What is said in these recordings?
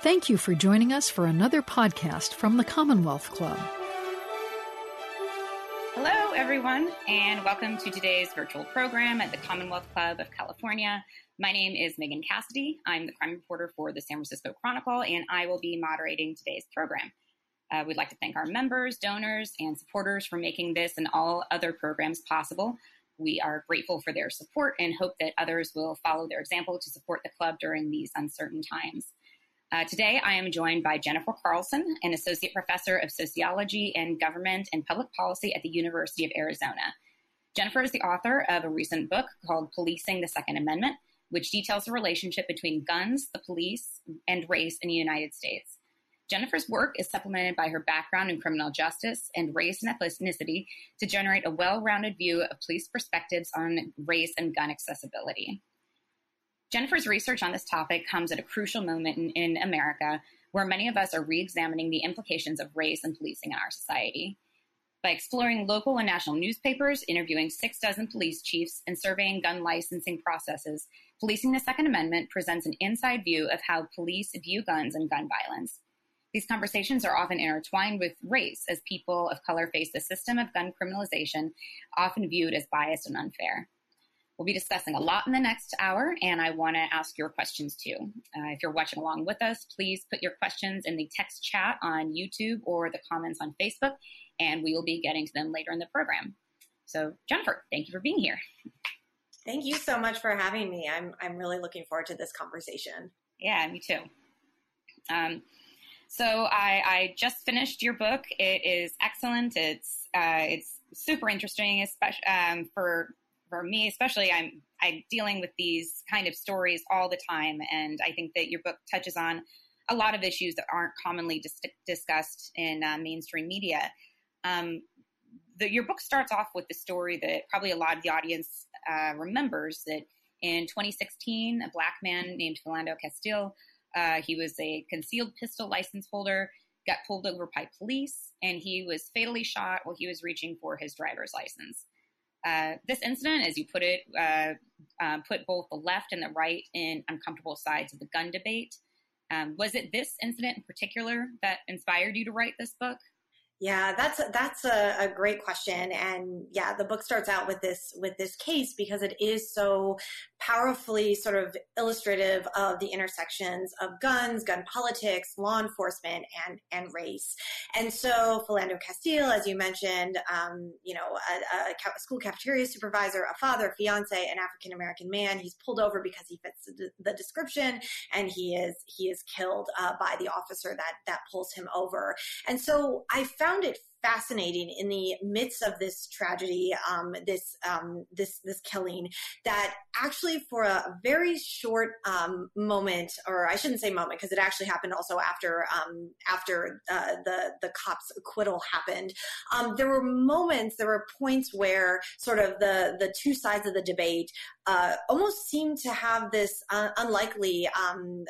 Thank you for joining us for another podcast from the Commonwealth Club. Hello, everyone, and welcome to today's virtual program at the Commonwealth Club of California. My name is Megan Cassidy. I'm the crime reporter for the San Francisco Chronicle, and I will be moderating today's program. Uh, we'd like to thank our members, donors, and supporters for making this and all other programs possible. We are grateful for their support and hope that others will follow their example to support the club during these uncertain times. Uh, today, I am joined by Jennifer Carlson, an associate professor of sociology and government and public policy at the University of Arizona. Jennifer is the author of a recent book called Policing the Second Amendment, which details the relationship between guns, the police, and race in the United States. Jennifer's work is supplemented by her background in criminal justice and race and ethnicity to generate a well rounded view of police perspectives on race and gun accessibility. Jennifer's research on this topic comes at a crucial moment in, in America where many of us are re examining the implications of race and policing in our society. By exploring local and national newspapers, interviewing six dozen police chiefs, and surveying gun licensing processes, Policing the Second Amendment presents an inside view of how police view guns and gun violence. These conversations are often intertwined with race, as people of color face the system of gun criminalization, often viewed as biased and unfair. We'll be discussing a lot in the next hour, and I want to ask your questions too. Uh, if you're watching along with us, please put your questions in the text chat on YouTube or the comments on Facebook, and we will be getting to them later in the program. So, Jennifer, thank you for being here. Thank you so much for having me. I'm I'm really looking forward to this conversation. Yeah, me too. Um, so I, I, just finished your book. It is excellent. It's uh, it's super interesting, especially um, for for me, especially I'm I'm dealing with these kind of stories all the time, and I think that your book touches on a lot of issues that aren't commonly dis- discussed in uh, mainstream media. Um, the, your book starts off with the story that probably a lot of the audience uh, remembers that in 2016, a black man named Philando Castile, uh, he was a concealed pistol license holder, got pulled over by police, and he was fatally shot while he was reaching for his driver's license. Uh, this incident, as you put it, uh, uh, put both the left and the right in uncomfortable sides of the gun debate. Um, was it this incident in particular that inspired you to write this book? Yeah, that's that's a, a, great question, and yeah, the book starts out with this with this case because it is so powerfully sort of illustrative of the intersections of guns, gun politics, law enforcement, and and race. And so, Philando Castile, as you mentioned, um, you know, a, a, school cafeteria supervisor, a father, fiance, an African American man. He's pulled over because he fits the, the description, and he is he is killed uh, by the officer that that pulls him over. And so, I found found it fascinating in the midst of this tragedy, um, this um, this this killing, that actually for a very short um, moment, or I shouldn't say moment, because it actually happened also after um, after uh, the the cops' acquittal happened. Um, there were moments, there were points where sort of the the two sides of the debate uh, almost seemed to have this uh, unlikely um,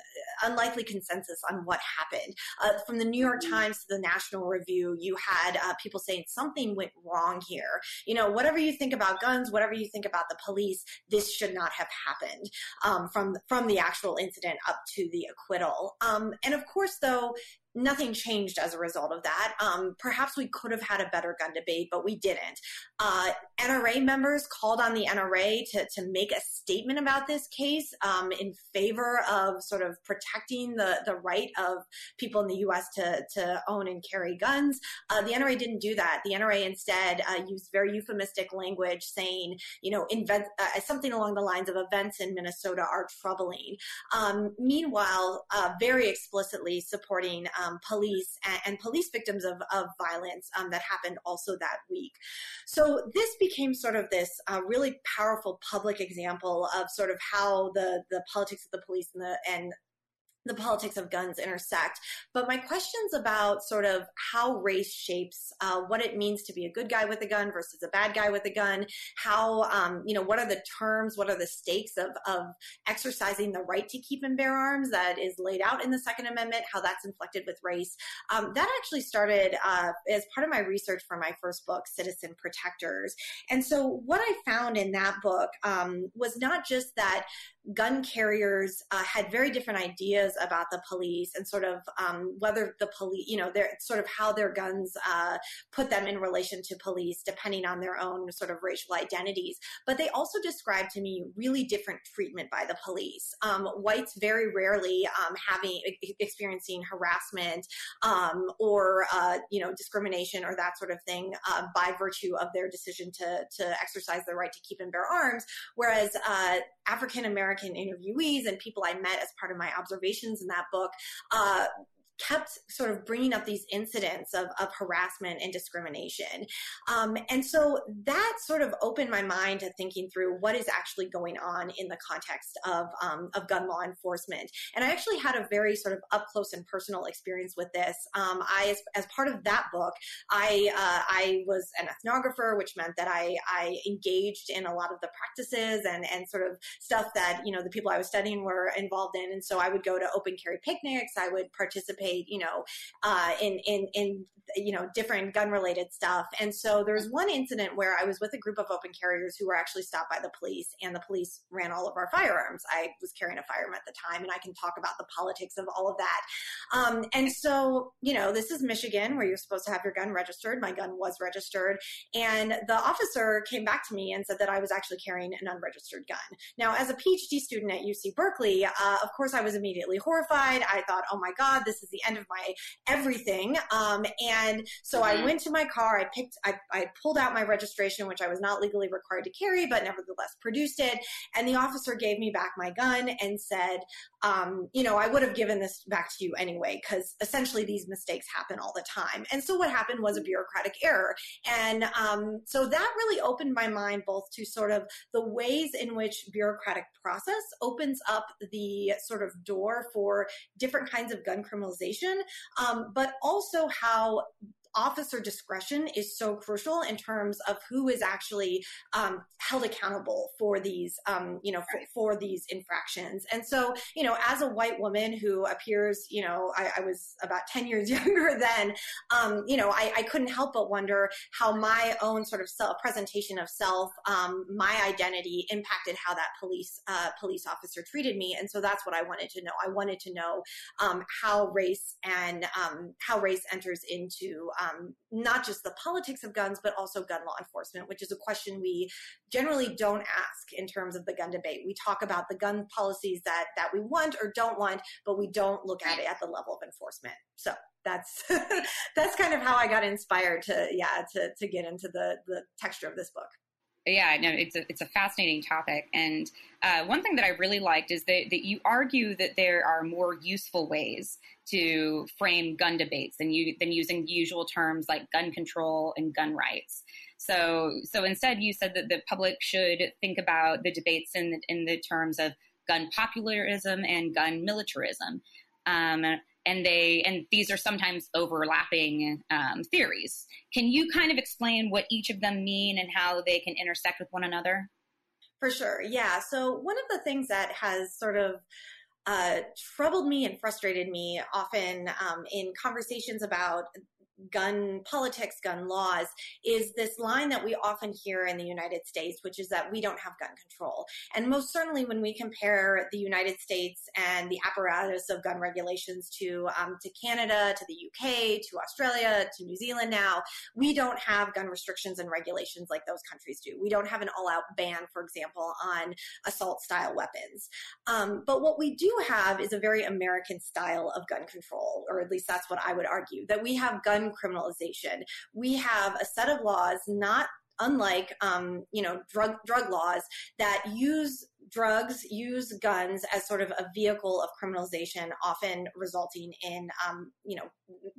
unlikely consensus on what happened. Uh, from the New York mm-hmm. Times to the National Review, you had uh, people saying something went wrong here. You know, whatever you think about guns, whatever you think about the police, this should not have happened um, from from the actual incident up to the acquittal. Um, and of course, though, nothing changed as a result of that. Um, perhaps we could have had a better gun debate, but we didn't. Uh, NRA members called on the NRA to, to make a statement about this case um, in favor of sort of protecting the, the right of people in the U.S. to, to own and carry guns. Uh, the NRA didn't do that. The NRA instead uh, used very euphemistic language saying, you know, invent, uh, something along the lines of events in Minnesota are troubling. Um, meanwhile, uh, very explicitly supporting um, police and, and, police victims of, of violence um, that happened also that week. So this became sort of this uh, really powerful public example of sort of how the the politics of the police and the and the politics of guns intersect. But my questions about sort of how race shapes uh, what it means to be a good guy with a gun versus a bad guy with a gun, how, um, you know, what are the terms, what are the stakes of, of exercising the right to keep and bear arms that is laid out in the Second Amendment, how that's inflected with race. Um, that actually started uh, as part of my research for my first book, Citizen Protectors. And so what I found in that book um, was not just that gun carriers uh, had very different ideas ideas about the police and sort of um, whether the police, you know, their sort of how their guns uh, put them in relation to police, depending on their own sort of racial identities. But they also described to me really different treatment by the police. Um, whites very rarely um, having experiencing harassment um, or uh, you know discrimination or that sort of thing uh, by virtue of their decision to to exercise their right to keep and bear arms, whereas uh, African American interviewees and people I met as part of my in that book uh, kept sort of bringing up these incidents of, of harassment and discrimination. Um, and so that sort of opened my mind to thinking through what is actually going on in the context of, um, of gun law enforcement. And I actually had a very sort of up close and personal experience with this. Um, I, as, as, part of that book, I, uh, I was an ethnographer, which meant that I, I engaged in a lot of the practices and, and sort of stuff that, you know, the people I was studying were involved in. And so I would go to open carry picnics. I would participate participate, you know, uh, in in in you know different gun related stuff. And so there was one incident where I was with a group of open carriers who were actually stopped by the police, and the police ran all of our firearms. I was carrying a firearm at the time, and I can talk about the politics of all of that. Um, and so, you know, this is Michigan where you're supposed to have your gun registered. My gun was registered, and the officer came back to me and said that I was actually carrying an unregistered gun. Now, as a PhD student at UC Berkeley, uh, of course, I was immediately horrified. I thought, oh my God, this is the end of my everything. Um, and so mm-hmm. I went to my car. I picked, I, I pulled out my registration, which I was not legally required to carry, but nevertheless produced it. And the officer gave me back my gun and said, um, you know, I would have given this back to you anyway, because essentially these mistakes happen all the time. And so what happened was a bureaucratic error. And um, so that really opened my mind both to sort of the ways in which bureaucratic process opens up the sort of door for different kinds of gun criminalization, um, but also how officer discretion is so crucial in terms of who is actually um, held accountable for these, um, you know, for, for, these infractions. And so, you know, as a white woman who appears, you know, I, I was about 10 years younger then, um, you know, I, I, couldn't help but wonder how my own sort of self presentation of self, um, my identity impacted how that police, uh, police officer treated me. And so that's what I wanted to know. I wanted to know um, how race and um, how race enters into um, not just the politics of guns, but also gun law enforcement, which is a question we generally don't ask in terms of the gun debate. We talk about the gun policies that that we want or don't want, but we don't look at it at the level of enforcement. So that's that's kind of how I got inspired to yeah to to get into the the texture of this book yeah, no, it's a it's a fascinating topic, and uh, one thing that I really liked is that that you argue that there are more useful ways to frame gun debates than you than using usual terms like gun control and gun rights. So so instead, you said that the public should think about the debates in the, in the terms of gun popularism and gun militarism. Um, and they and these are sometimes overlapping um, theories. Can you kind of explain what each of them mean and how they can intersect with one another? For sure, yeah. So one of the things that has sort of uh, troubled me and frustrated me often um, in conversations about gun politics, gun laws, is this line that we often hear in the United States, which is that we don't have gun control. And most certainly, when we compare the United States and the apparatus of gun regulations to um, to Canada, to the UK, to Australia, to New Zealand, now we don't have gun restrictions and regulations like those countries do. We don't have an all-out ban, for example, on assault-style weapons. Um, but what we do have is a very American style of gun control, or at least that's what I would argue. That we have gun criminalization. We have a set of laws, not unlike um, you know drug drug laws that use drugs use guns as sort of a vehicle of criminalization, often resulting in, um, you know,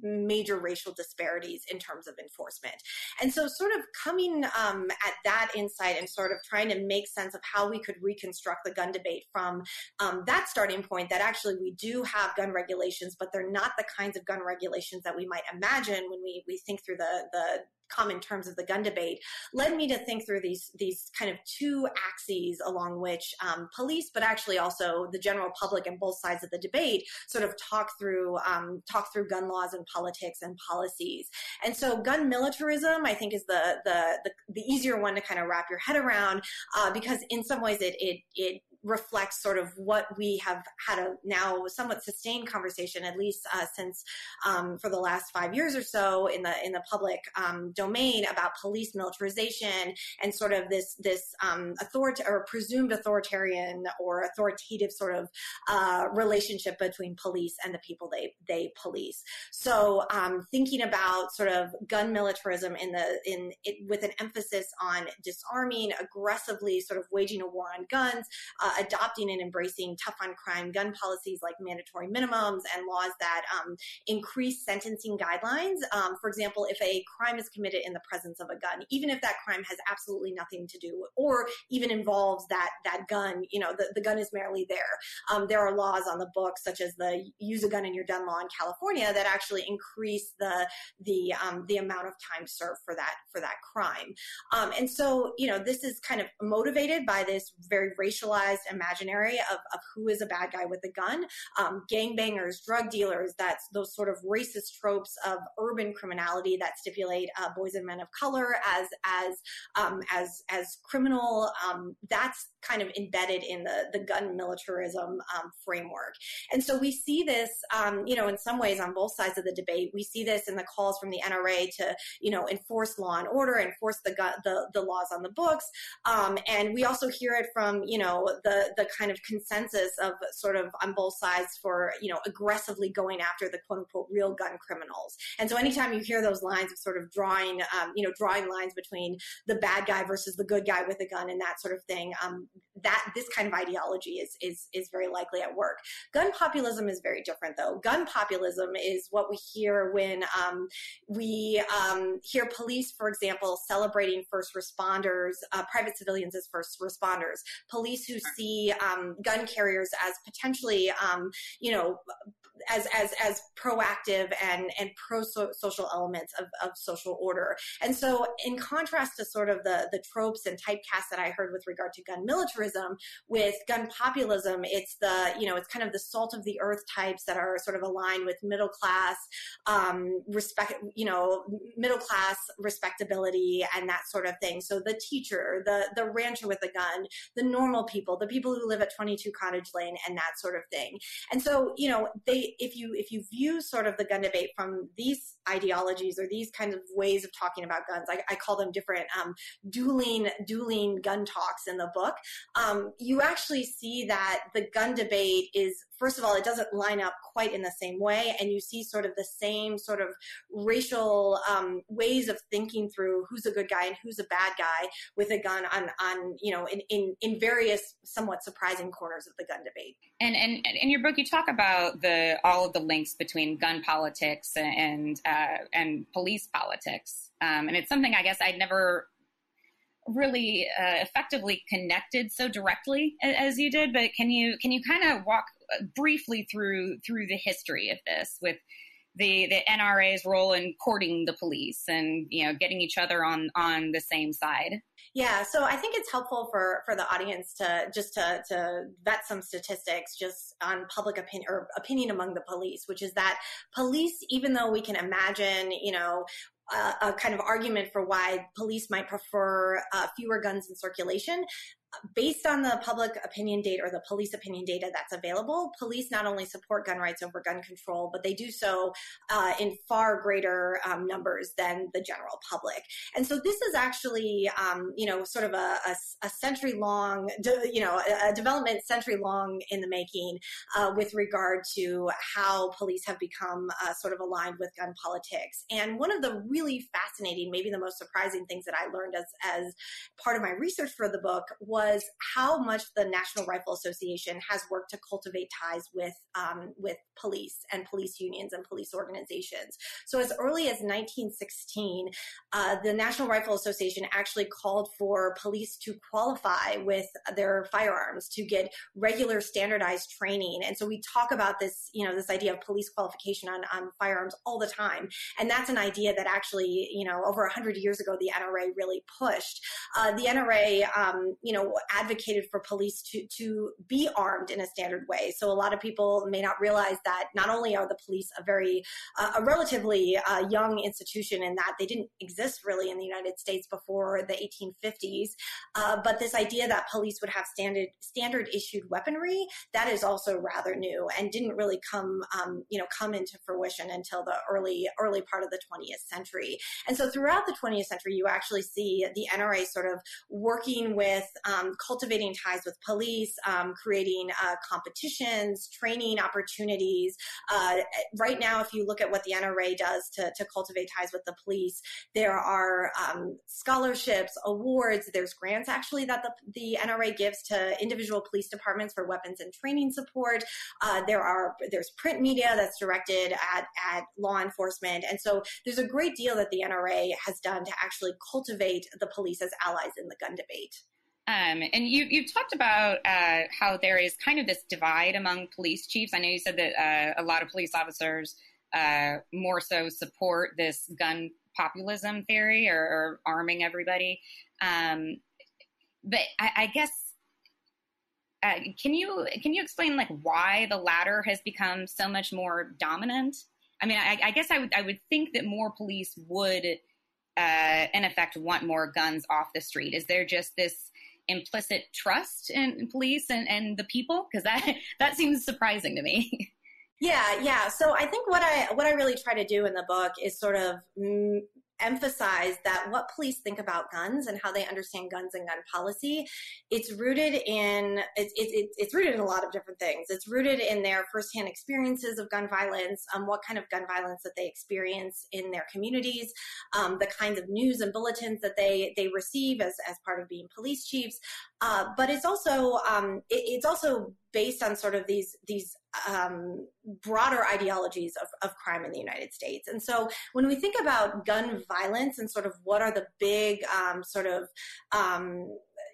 major racial disparities in terms of enforcement. And so, sort of coming um, at that insight and sort of trying to make sense of how we could reconstruct the gun debate from um, that starting point that actually we do have gun regulations, but they're not the kinds of gun regulations that we might imagine when we, we think through the, the common terms of the gun debate led me to think through these these kind of two axes along which um, police, but actually also the general public and both sides of the debate sort of talk through um, talk through gun laws and politics and policies. And so, gun militarism, I think, is the the the, the easier one to kind of wrap your head around uh, because in some ways it it it reflects sort of what we have had a now somewhat sustained conversation, at least uh, since um, for the last five years or so in the in the public um, domain about police militarization and sort of this this um, authority or presumed authoritarian or authoritative sort of uh, relationship between police and the people they they police. So um, thinking about sort of gun militarism in the in it, with an emphasis on disarming, aggressively sort of waging a war on guns, uh, adopting and embracing tough on crime gun policies like mandatory minimums and laws that um, increase sentencing guidelines. Um, for example, if a crime is committed in the presence of a gun, even if that crime has absolutely nothing to do or even involves that that gun, you know, the, the gun is merely there. Um, there are laws on the books such as the use a gun in your gun law in California that actually increase the the um, the amount of time served for that for that crime. Um, and so, you know, this is kind of motivated by this very racialized imaginary of, of who is a bad guy with a gun. Um, gangbangers, drug dealers, that's those sort of racist tropes of urban criminality that stipulate uh, boys and men of color as as um, as as criminal. Um, that's kind of embedded in the the gun militarism um, framework. And so we see this, um, you know, in some ways on both sides of the debate. We see this in the calls from the NRA to, you know, enforce law and order, enforce the gu- the, the laws on the books, um, and we also hear it from, you know, the the kind of consensus of sort of on both sides for, you know, aggressively going after the quote unquote real gun criminals. And so anytime you hear those lines of sort of drawing, um, you know, drawing lines between the bad guy versus the good guy with a gun and that sort of thing, um, that this kind of ideology is is is very likely at work. Gun populism is very different, though. Gun populism is what we hear when um, we um, hear police, for example, celebrating first responders, uh, private civilians as first responders, police who see um, gun carriers as potentially, um, you know, as as as proactive and and pro social elements of, of social order. And so, in contrast to sort of the the tropes and typecasts that I heard with regard to gun militarism, with gun populism, it's the you know it's kind of the salt of the earth types that are sort of aligned with middle class um, respect, you know, middle class respectability and that sort of thing. So the teacher, the the rancher with a gun, the normal people, the people who live at 22 Cottage Lane, and that sort of thing. And so you know they if you if you view sort of the gun debate from these ideologies or these kinds of ways of talking about guns, I, I call them different um, dueling dueling gun talks in the book. Um, you actually see that the gun debate is first of all, it doesn't line up quite in the same way, and you see sort of the same sort of racial um, ways of thinking through who's a good guy and who's a bad guy with a gun on on you know in in, in various somewhat surprising corners of the gun debate. And and in your book, you talk about the all of the links between gun politics and uh, and police politics, um, and it's something I guess I'd never really uh, effectively connected so directly as you did but can you can you kind of walk briefly through through the history of this with the the NRA's role in courting the police and you know getting each other on on the same side. Yeah, so I think it's helpful for for the audience to just to to vet some statistics just on public opinion or opinion among the police, which is that police, even though we can imagine, you know, a, kind of argument for why police might prefer uh, fewer guns in circulation based on the public opinion data or the police opinion data that's available, police not only support gun rights over gun control, but they do so uh, in far greater um, numbers than the general public. And so this is actually, um, you know, sort of a, a, a century long, de- you know, a, development century long in the making uh, with regard to how police have become uh, sort of aligned with gun politics. And one of the really fascinating, maybe the most surprising things that I learned as as part of my research for the book was was how much the National Rifle Association has worked to cultivate ties with um, with police and police unions and police organizations. So as early as 1916, uh, the National Rifle Association actually called for police to qualify with their firearms to get regular standardized training. And so we talk about this, you know, this idea of police qualification on, on firearms all the time. And that's an idea that actually, you know, over 100 years ago, the NRA really pushed. Uh, the NRA, um, you know, advocated for police to, to be armed in a standard way. So a lot of people may not realize that not only are the police a very, uh, a relatively uh, young institution in that they didn't exist really in the United States before the 1850s, uh, but this idea that police would have standard, standard issued weaponry, that is also rather new and didn't really come, um, you know, come into fruition until the early, early part of the 20th century. And so throughout the 20th century, you actually see the NRA sort of working with um, cultivating ties with police, um, creating uh, competitions, training opportunities. Uh, right now, if you look at what the NRA does to, to cultivate ties with the police, there are um, scholarships, awards, there's grants actually that the, the NRA gives to individual police departments for weapons and training support. Uh, there are there's print media that's directed at, at law enforcement. And so there's a great deal that the NRA has done to actually cultivate the police as allies in the gun debate. Um, and you, you've talked about uh, how there is kind of this divide among police chiefs. I know you said that uh, a lot of police officers uh, more so support this gun populism theory or, or arming everybody. Um, but I, I guess uh, can you can you explain like why the latter has become so much more dominant? I mean, I, I guess I would I would think that more police would, uh, in effect, want more guns off the street. Is there just this implicit trust in police and, and the people? Because that that seems surprising to me. Yeah, yeah. So I think what I what I really try to do in the book is sort of mm, emphasize that what police think about guns and how they understand guns and gun policy, it's rooted in it's it's, it's rooted in a lot of different things. It's rooted in their firsthand experiences of gun violence, um, what kind of gun violence that they experience in their communities, um, the kinds of news and bulletins that they they receive as as part of being police chiefs. Uh, but it's also um, it, it's also based on sort of these these um, broader ideologies of, of crime in the United States. And so when we think about gun violence and sort of what are the big um, sort of um,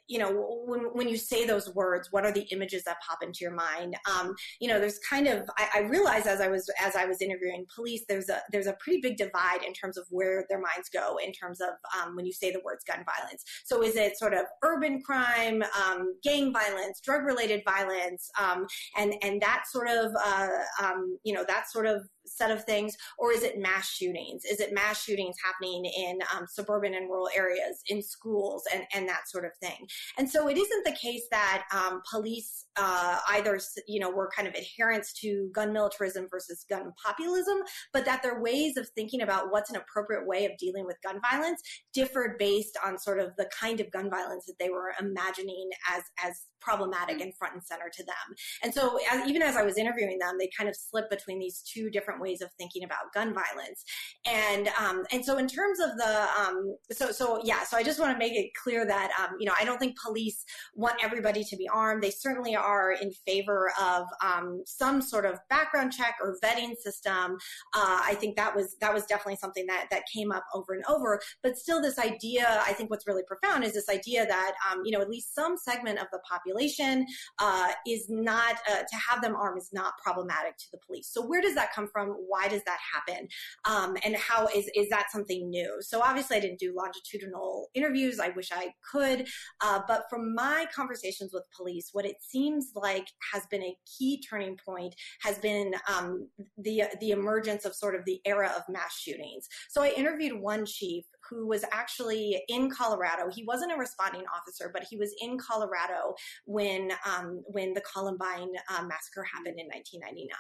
you know, when, when you say those words, what are the images that pop into your mind? Um, you know, there's kind of, I, I, realized as I was, as I was interviewing police, there's a, there's a pretty big divide in terms of where their minds go in terms of, um, when you say the words gun violence. So is it sort of urban crime, um, gang violence, drug related violence, um, and, and that sort of, uh, um, you know, that sort of set of things, or is it mass shootings? Is it mass shootings happening in um, suburban and rural areas, in schools, and, and that sort of thing? And so it isn't the case that um, police uh, either, you know, were kind of adherents to gun militarism versus gun populism, but that their ways of thinking about what's an appropriate way of dealing with gun violence differed based on sort of the kind of gun violence that they were imagining as as problematic and front and center to them. And so as, even as I was interviewing them, they kind of slipped between these two different ways of thinking about gun violence. And um, and so in terms of the um, so so yeah, so I just want to make it clear that um, you know I don't think police want everybody to be armed. They certainly are in favor of um, some sort of background check or vetting system. Uh, I think that was that was definitely something that that came up over and over. But still, this idea, I think, what's really profound is this idea that um, you know at least some segment of the population uh, is not uh, to have them armed is not problematic to the police. So where does that come from? Why does that happen? Um, and how is is that something new? So obviously, I didn't do longitudinal interviews. I wish I could, uh, but from my conversations with police, what it seems like has been a key turning point has been um, the the emergence of sort of the era of mass shootings. So I interviewed one chief who was actually in Colorado. He wasn't a responding officer, but he was in Colorado when um, when the Columbine uh, massacre happened in 1999.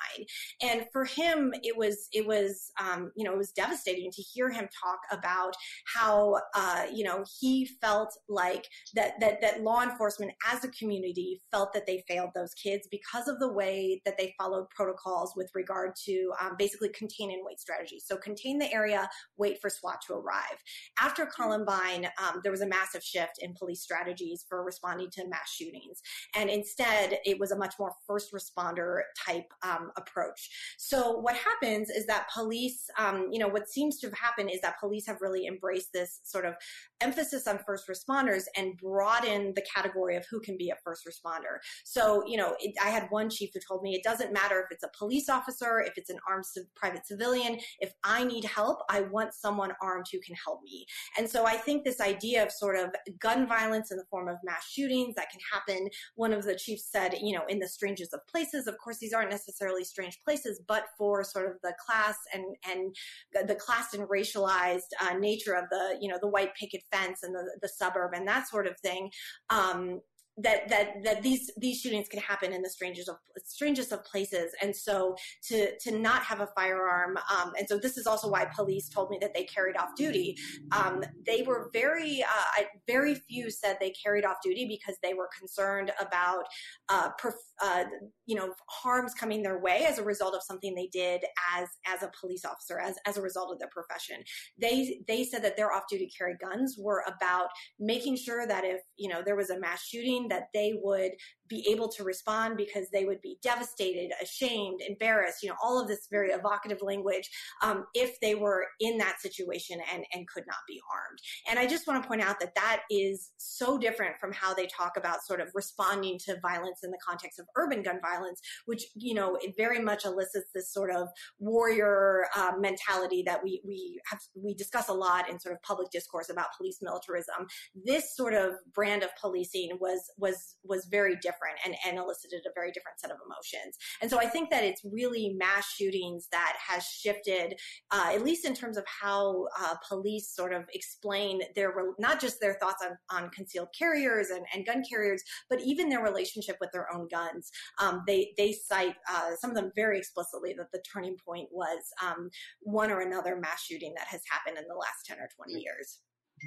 And for him, it was it was um, you know it was devastating to hear him talk about how uh, you know he felt like that that that law enforcement as a community felt that they failed those kids because of the way that they followed protocols with regard to um, basically contain and wait strategies. So contain the area, wait for SWAT to arrive. After Columbine, um, there was a massive shift in police strategies for responding to mass shootings. And instead, it was a much more first responder type um, approach. So what happens is that police, um, you know, what seems to have happened is that police have really embraced this sort of emphasis on first responders and broaden the category of who can be a first responder. So, you know, it, I had one chief who told me it doesn't matter if it's a police officer, if it's an armed private civilian, if I need help, I want someone armed who can help me. And so I think this idea of sort of gun violence in the form of mass shootings that can happen, one of the chiefs said, you know, in the strangest of places. Of course, these aren't necessarily strange places, but for sort of the class and, and the class and racialized uh, nature of the, you know, the white picket fence and the, the suburb and that sort of thing. Um, that that that these these shootings can happen in the strangest of strangest of places. And so to to not have a firearm um, and so this is also why police told me that they carried off duty. Um, they were very uh, very few said they carried off duty because they were concerned about uh, perf- uh, you know harms coming their way as a result of something they did as as a police officer as as a result of their profession. They they said that their off duty carry guns were about making sure that if you know there was a mass shooting that they would be able to respond because they would be devastated, ashamed, embarrassed, you know, all of this very evocative language um, if they were in that situation and, and could not be harmed. And I just want to point out that that is so different from how they talk about sort of responding to violence in the context of urban gun violence, which, you know, it very much elicits this sort of warrior um, mentality that we, we have, we discuss a lot in sort of public discourse about police militarism. This sort of brand of policing was, was, was very different different and, and elicited a very different set of emotions. And so I think that it's really mass shootings that has shifted, uh, at least in terms of how uh, police sort of explain their, not just their thoughts on, on concealed carriers and, and gun carriers, but even their relationship with their own guns. Um, they, they cite uh, some of them very explicitly that the turning point was um, one or another mass shooting that has happened in the last 10 or 20 years.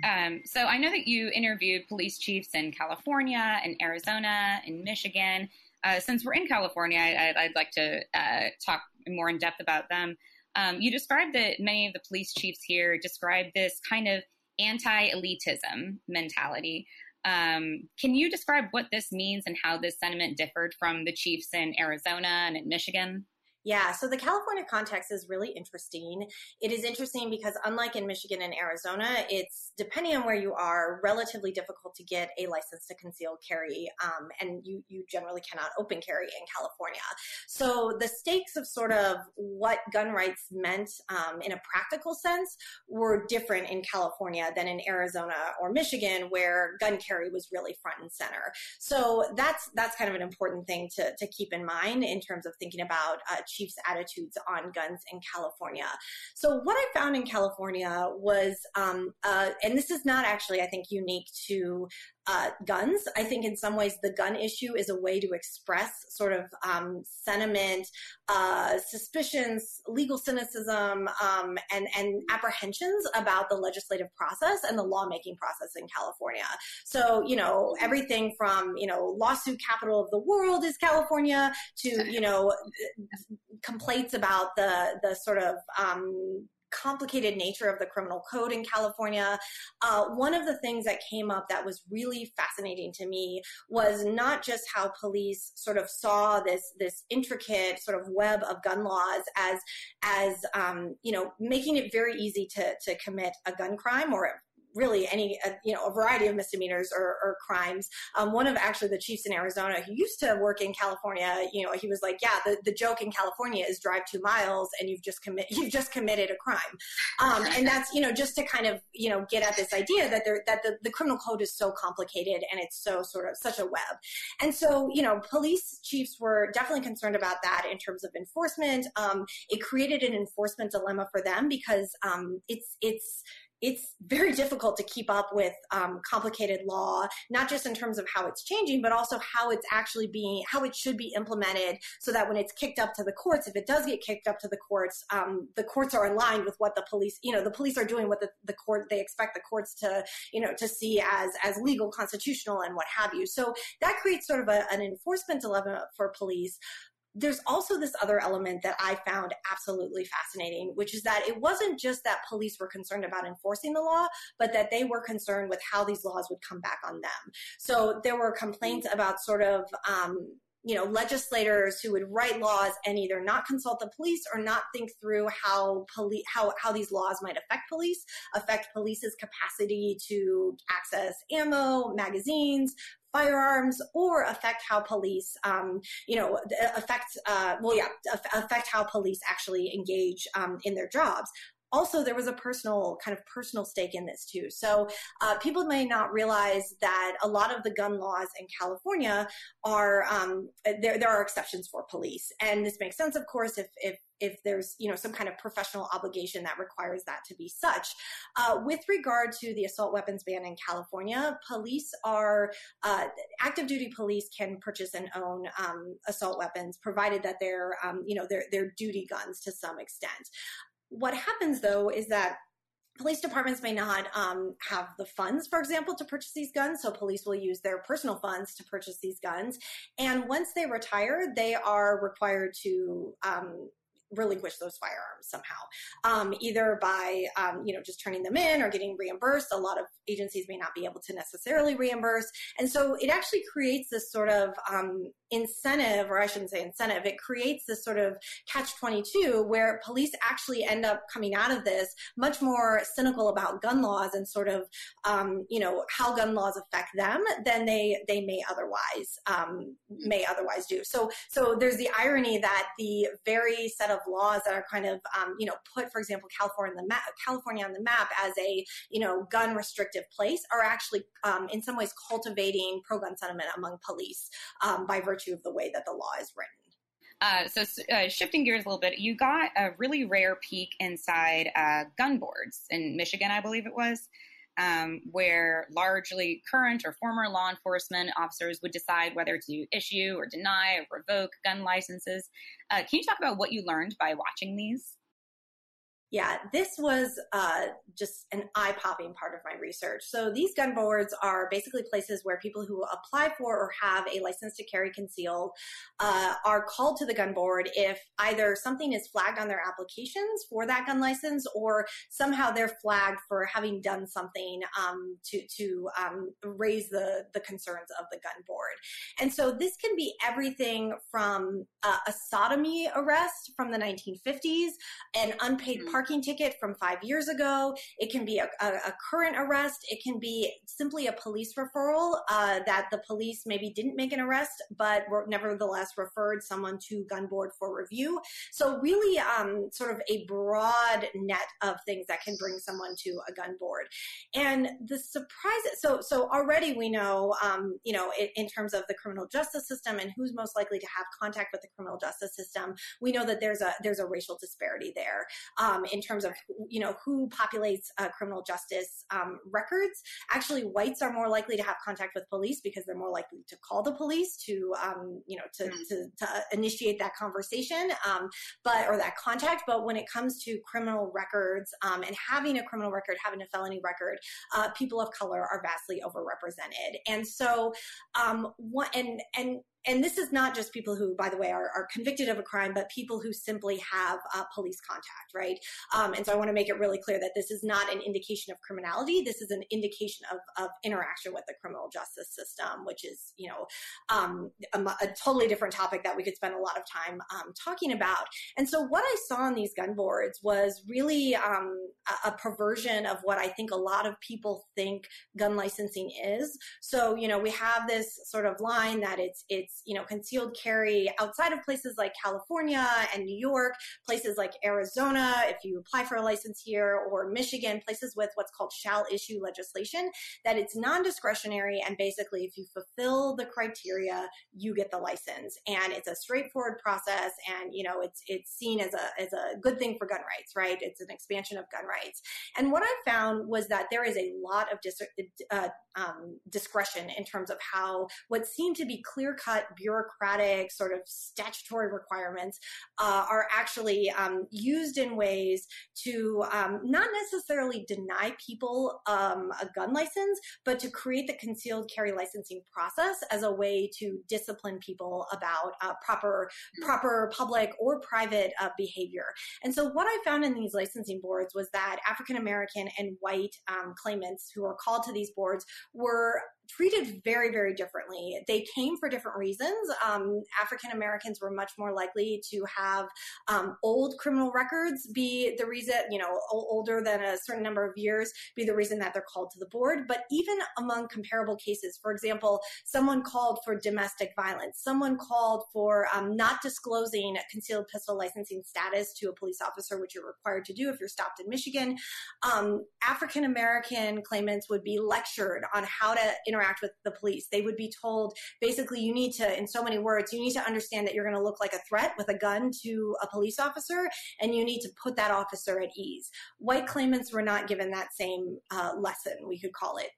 Um, so I know that you interviewed police chiefs in California, in Arizona, in Michigan. Uh, since we're in California, I, would like to uh, talk more in depth about them. Um, you described that many of the police chiefs here describe this kind of anti-elitism mentality. Um, can you describe what this means and how this sentiment differed from the chiefs in Arizona and in Michigan? Yeah, so the California context is really interesting. It is interesting because, unlike in Michigan and Arizona, it's depending on where you are, relatively difficult to get a license to conceal carry, um, and you you generally cannot open carry in California. So the stakes of sort of what gun rights meant um, in a practical sense were different in California than in Arizona or Michigan, where gun carry was really front and center. So that's that's kind of an important thing to to keep in mind in terms of thinking about. Uh, chief's attitudes on guns in California. So what I found in California was, um, uh, and this is not actually, I think, unique to uh, guns. I think in some ways the gun issue is a way to express sort of um, sentiment, uh, suspicions, legal cynicism, um, and and apprehensions about the legislative process and the lawmaking process in California. So you know everything from you know lawsuit capital of the world is California to you know complaints about the the sort of um, complicated nature of the criminal code in California. Uh, one of the things that came up that was really fascinating to me was not just how police sort of saw this this intricate sort of web of gun laws as as um, you know making it very easy to to commit a gun crime or really any uh, you know a variety of misdemeanors or, or crimes. Um, one of actually the chiefs in Arizona who used to work in California, you know, he was like, yeah, the, the joke in California is drive two miles and you've just commit you've just committed a crime, um, and that's you know just to kind of you know get at this idea that there that the, the criminal code is so complicated and it's so sort of such a web, and so you know police chiefs were definitely concerned about that in terms of enforcement. Um, it created an enforcement dilemma for them because um, it's it's it's very difficult to keep up with um, complicated law, not just in terms of how it's changing, but also how it's actually being, how it should be implemented so that when it's kicked up to the courts, if it does get kicked up to the courts, um, the courts are aligned with what the police, you know, the police are doing what the, the court, they expect the courts to, you know, to see as, as legal, constitutional, and what have you. So that creates sort of a, an enforcement dilemma for police there's also this other element that I found absolutely fascinating, which is that it wasn't just that police were concerned about enforcing the law, but that they were concerned with how these laws would come back on them. So there were complaints about sort of, um, you know, legislators who would write laws and either not consult the police or not think through how police how how these laws might affect police, affect police's capacity to access ammo, magazines, firearms or affect how police, um, you know, affect, uh, well, yeah, affect how police actually engage um, in their jobs. Also there was a personal kind of personal stake in this too. So uh, people may not realize that a lot of the gun laws in California are um, there. There are exceptions for police, and this makes sense, of course, if if if there's you know some kind of professional obligation that requires that to be such. Uh, with regard to the assault weapons ban in California, police are uh, active duty police can purchase and own um, assault weapons, provided that they're um, you know they're, they're duty guns to some extent. What happens though is that police departments may not um, have the funds, for example, to purchase these guns. So police will use their personal funds to purchase these guns. And once they retire, they are required to um, relinquish those firearms somehow, um, either by um, you know just turning them in or getting reimbursed. A lot of agencies may not be able to necessarily reimburse, and so it actually creates this sort of um, incentive, or I shouldn't say incentive. It creates this sort of catch twenty two where police actually end up coming out of this much more cynical about gun laws and sort of um, you know how gun laws affect them than they they may otherwise um, may otherwise do. So so there's the irony that the very set of of laws that are kind of, um, you know, put, for example, California on the map, California on the map as a, you know, gun restrictive place are actually, um, in some ways, cultivating pro-gun sentiment among police um, by virtue of the way that the law is written. Uh, so uh, shifting gears a little bit, you got a really rare peek inside uh, gun boards in Michigan, I believe it was um, where largely current or former law enforcement officers would decide whether to issue or deny or revoke gun licenses. Uh, can you talk about what you learned by watching these? Yeah, this was uh, just an eye popping part of my research. So, these gun boards are basically places where people who apply for or have a license to carry concealed uh, are called to the gun board if either something is flagged on their applications for that gun license or somehow they're flagged for having done something um, to, to um, raise the, the concerns of the gun board. And so, this can be everything from uh, a sodomy arrest from the 1950s, an unpaid mm-hmm parking ticket from five years ago. It can be a, a, a current arrest. It can be simply a police referral uh, that the police maybe didn't make an arrest, but were nevertheless referred someone to gun board for review. So really, um, sort of a broad net of things that can bring someone to a gun board. And the surprise, so so already we know, um, you know, in, in terms of the criminal justice system and who's most likely to have contact with the criminal justice system, we know that there's a there's a racial disparity there. Um, in terms of you know who populates uh, criminal justice um, records. Actually, whites are more likely to have contact with police because they're more likely to call the police to um, you know to, mm-hmm. to, to, initiate that conversation, um, but or that contact. But when it comes to criminal records um, and having a criminal record, having a felony record, uh, people of color are vastly overrepresented. And so, um, one and and and this is not just people who, by the way, are, are convicted of a crime, but people who simply have uh, police contact, right? Um, and so I want to make it really clear that this is not an indication of criminality. This is an indication of, of interaction with the criminal justice system, which is, you know, um, a, a, totally different topic that we could spend a lot of time um, talking about. And so what I saw on these gun boards was really um, a, a perversion of what I think a lot of people think gun licensing is. So, you know, we have this sort of line that it's, it's, you know, concealed carry outside of places like California and New York, places like Arizona, if you apply for a license here, or Michigan, places with what's called shall issue legislation, that it's non discretionary. And basically, if you fulfill the criteria, you get the license. And it's a straightforward process. And, you know, it's, it's seen as a, as a good thing for gun rights, right? It's an expansion of gun rights. And what I found was that there is a lot of dis- uh, um, discretion in terms of how what seemed to be clear cut bureaucratic sort of statutory requirements uh, are actually um, used in ways to um, not necessarily deny people um, a gun license, but to create the concealed carry licensing process as a way to discipline people about uh, proper proper public or private uh, behavior. And so what I found in these licensing boards was that African American and white um, claimants who are called to these boards were treated very, very differently. They came for different reasons. Um, African Americans were much more likely to have um, old criminal records be the reason, you know, older than a certain number of years be the reason that they're called to the board. But even among comparable cases, for example, someone called for domestic violence, someone called for um, not disclosing concealed pistol licensing status to a police officer, which you're required to do if you're stopped in Michigan. Um, African American claimants would be lectured on how to interact with the police. They would be told basically, you need to, in so many words, you need to understand that you're going to look like a threat with a gun to a police officer, and you need to put that officer at ease. White claimants were not given that same uh, lesson, we could call it.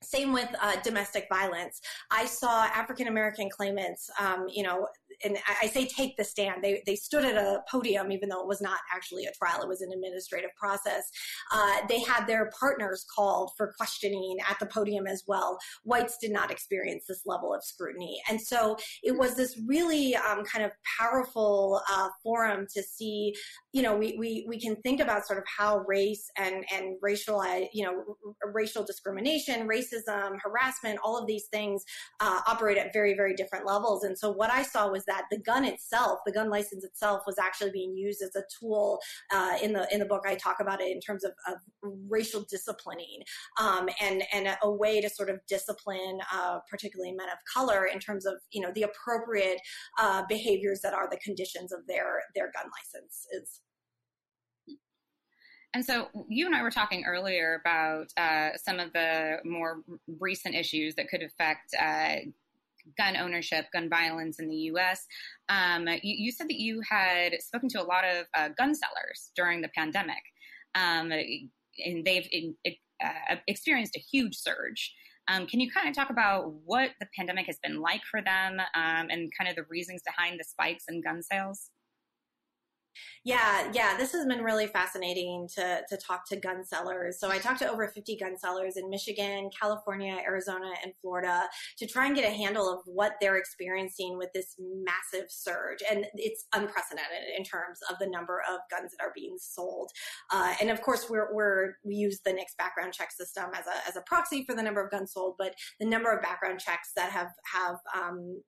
Same with uh, domestic violence. I saw African American claimants, um, you know, and I say take the stand. They they stood at a podium, even though it was not actually a trial; it was an administrative process. Uh, they had their partners called for questioning at the podium as well. Whites did not experience this level of scrutiny, and so it was this really um, kind of powerful uh, forum to see. You know, we, we we can think about sort of how race and and racial you know racial discrimination, racism, harassment, all of these things uh, operate at very very different levels. And so what I saw was that the gun itself, the gun license itself, was actually being used as a tool uh, in the in the book. I talk about it in terms of, of racial disciplining um, and and a, way to sort of discipline, uh, particularly men of color, in terms of you know the appropriate uh, behaviors that are the conditions of their their gun license is. And so you and I were talking earlier about uh, some of the more recent issues that could affect uh, gun ownership, gun violence in the U.S. Um, you, you, said that you had spoken to a lot of uh, gun sellers during the pandemic, um, and they've in, uh, experienced a huge surge. Um, can you kind of talk about what the pandemic has been like for them um, and kind of the reasons behind the spikes in gun sales? Yeah, yeah, this has been really fascinating to to talk to gun sellers. So I talked to over 50 gun sellers in Michigan, California, Arizona, and Florida to try and get a handle of what they're experiencing with this massive surge. And it's unprecedented in terms of the number of guns that are being sold. Uh, and of course, we're, we're we use the NICS background check system as a as a proxy for the number of guns sold, but the number of background checks that have have um,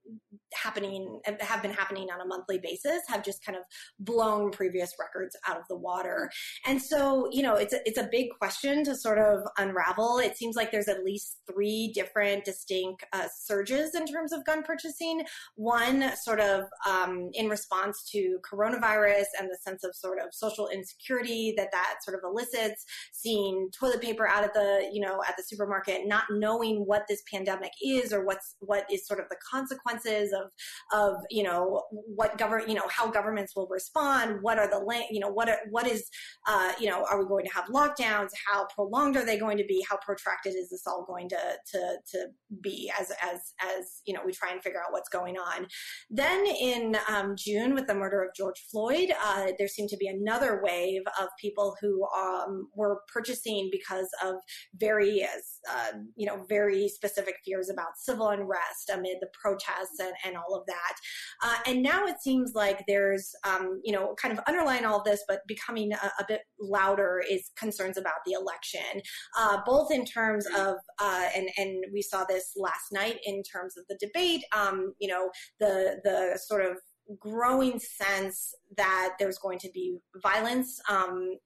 happening have been happening on a monthly basis have just kind of blown previous records out of the water. And so, you know, it's a, it's a big question to sort of unravel. It seems like there's at least three different distinct uh, surges in terms of gun purchasing. One sort of um, in response to coronavirus and the sense of sort of social insecurity that that sort of elicits, seeing toilet paper out at the, you know, at the supermarket, not knowing what this pandemic is or what's, what is sort of the consequences of, of, you know, what govern, you know, how governments will respond, what are the you know what are, what is uh, you know are we going to have lockdowns? How prolonged are they going to be? How protracted is this all going to to to be as as as you know we try and figure out what's going on. Then in um, June with the murder of George Floyd uh, there seemed to be another wave of people who um, were purchasing because of very uh, you know very specific fears about civil unrest amid the protests and, and all of that. Uh, and now it seems like there's um, you know kind of underlying all of this, but becoming a, a bit louder is concerns about the election, uh, both in terms of, uh, and, and we saw this last night in terms of the debate, um, you know, the, the sort of growing sense that there's going to be violence um,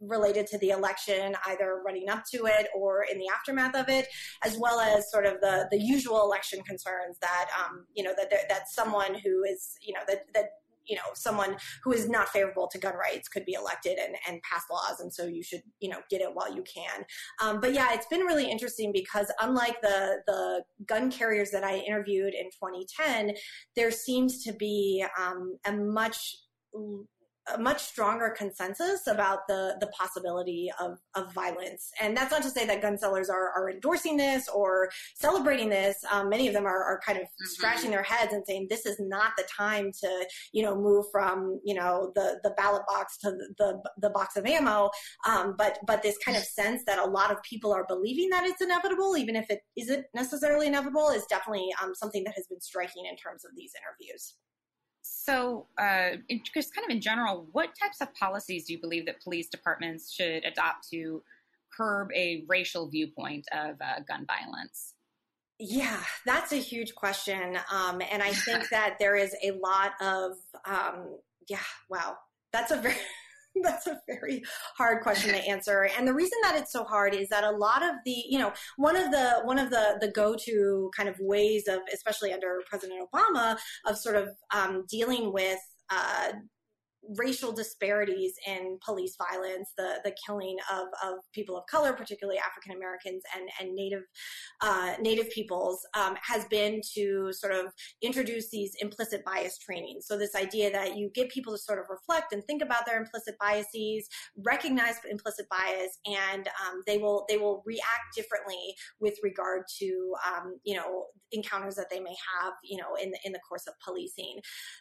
related to the election, either running up to it or in the aftermath of it, as well as sort of the the usual election concerns that um, you know that that someone who is you know that that you know someone who is not favorable to gun rights could be elected and, and pass laws and so you should you know get it while you can. Um, but yeah it's been really interesting because unlike the the gun carriers that i interviewed in 2010 there seems to be um, a much a much stronger consensus about the the possibility of of violence. And that's not to say that gun sellers are, are endorsing this or celebrating this. Um, many of them are, are kind of mm-hmm. scratching their heads and saying this is not the time to you know move from you know the the ballot box to the the, the box of ammo. Um, but but this kind of sense that a lot of people are believing that it's inevitable, even if it isn't necessarily inevitable, is definitely um, something that has been striking in terms of these interviews. So, uh, just kind of in general, what types of policies do you believe that police departments should adopt to curb a racial viewpoint of uh, gun violence? Yeah, that's a huge question. Um, and I think that there is a lot of, um, yeah, wow. That's a very, That's a very hard question to answer. And the reason that it's so hard is that a lot of the, you know, one of the one of the the go-to kind of ways of, especially under President Obama, of sort of um, dealing with uh, racial disparities in police violence, the the killing of, of people of color, particularly African Americans and and Native uh, Native peoples, um, has been to sort of introduce these implicit bias trainings. So this idea that you get people to sort of reflect and think about their implicit biases, recognize implicit bias, and um, they will they will react differently with regard to um, you know encounters that they may have you know in the, in the course of policing.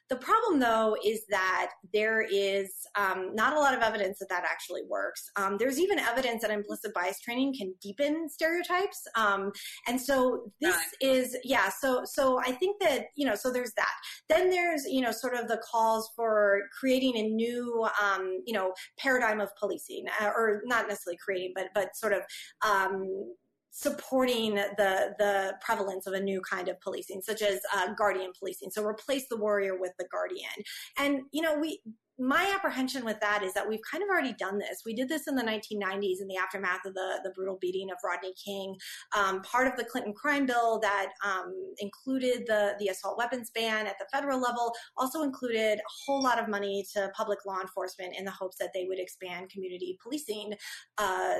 The problem though is that there there is um, not a lot of evidence that that actually works. Um, there's even evidence that implicit bias training can deepen stereotypes. Um, and so this right. is, yeah, so, so I think that, you know, so there's that. Then there's, you know, sort of the calls for creating a new, um, you know, paradigm of policing, uh, or not necessarily creating, but, but sort of, um, supporting the the prevalence of a new kind of policing, such as uh, guardian policing. So replace the warrior with the guardian. And you know, we my apprehension with that is that we've kind of already done this. We did this in the 1990s in the aftermath of the, the brutal beating of Rodney King. Um, part of the Clinton crime bill that um, included the, the assault weapons ban at the federal level also included a whole lot of money to public law enforcement in the hopes that they would expand community policing, uh,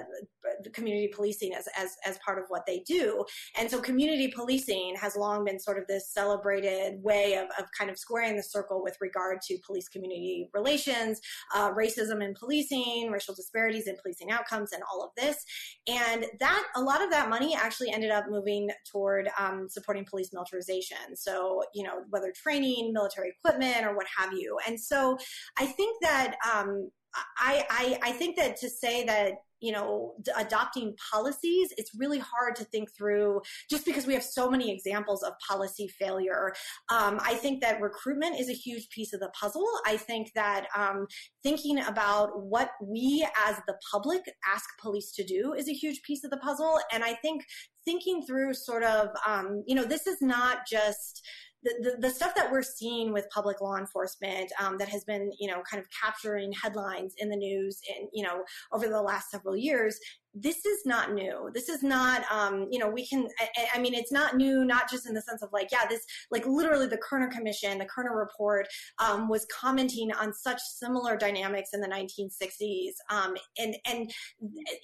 community policing as, as, as part of what they do. And so community policing has long been sort of this celebrated way of, of kind of squaring the circle with regard to police community relations relations, uh, racism in policing, racial disparities in policing outcomes, and all of this. And that a lot of that money actually ended up moving toward um, supporting police militarization. So you know whether training, military equipment, or what have you. And so I think that um, I, I, I think that to say that you know adopting policies it's really hard to think through just because we have so many examples of policy failure. Um, i think that recruitment is a huge piece of the puzzle. I think that um, thinking about what we as the public ask police to do is a huge piece of the puzzle. And i think thinking through sort of um, you know this is not just the, the, stuff that we're seeing with public law enforcement um, that has been, you know, kind of capturing headlines in the news and, you know, over the last several years this is not new. This is not, um, you know, we can, I, I, mean, it's not new, not just in the sense of like, yeah, this, like literally the Kerner Commission, the Kerner Report um, was commenting on such similar dynamics in the 1960s. Um, and, and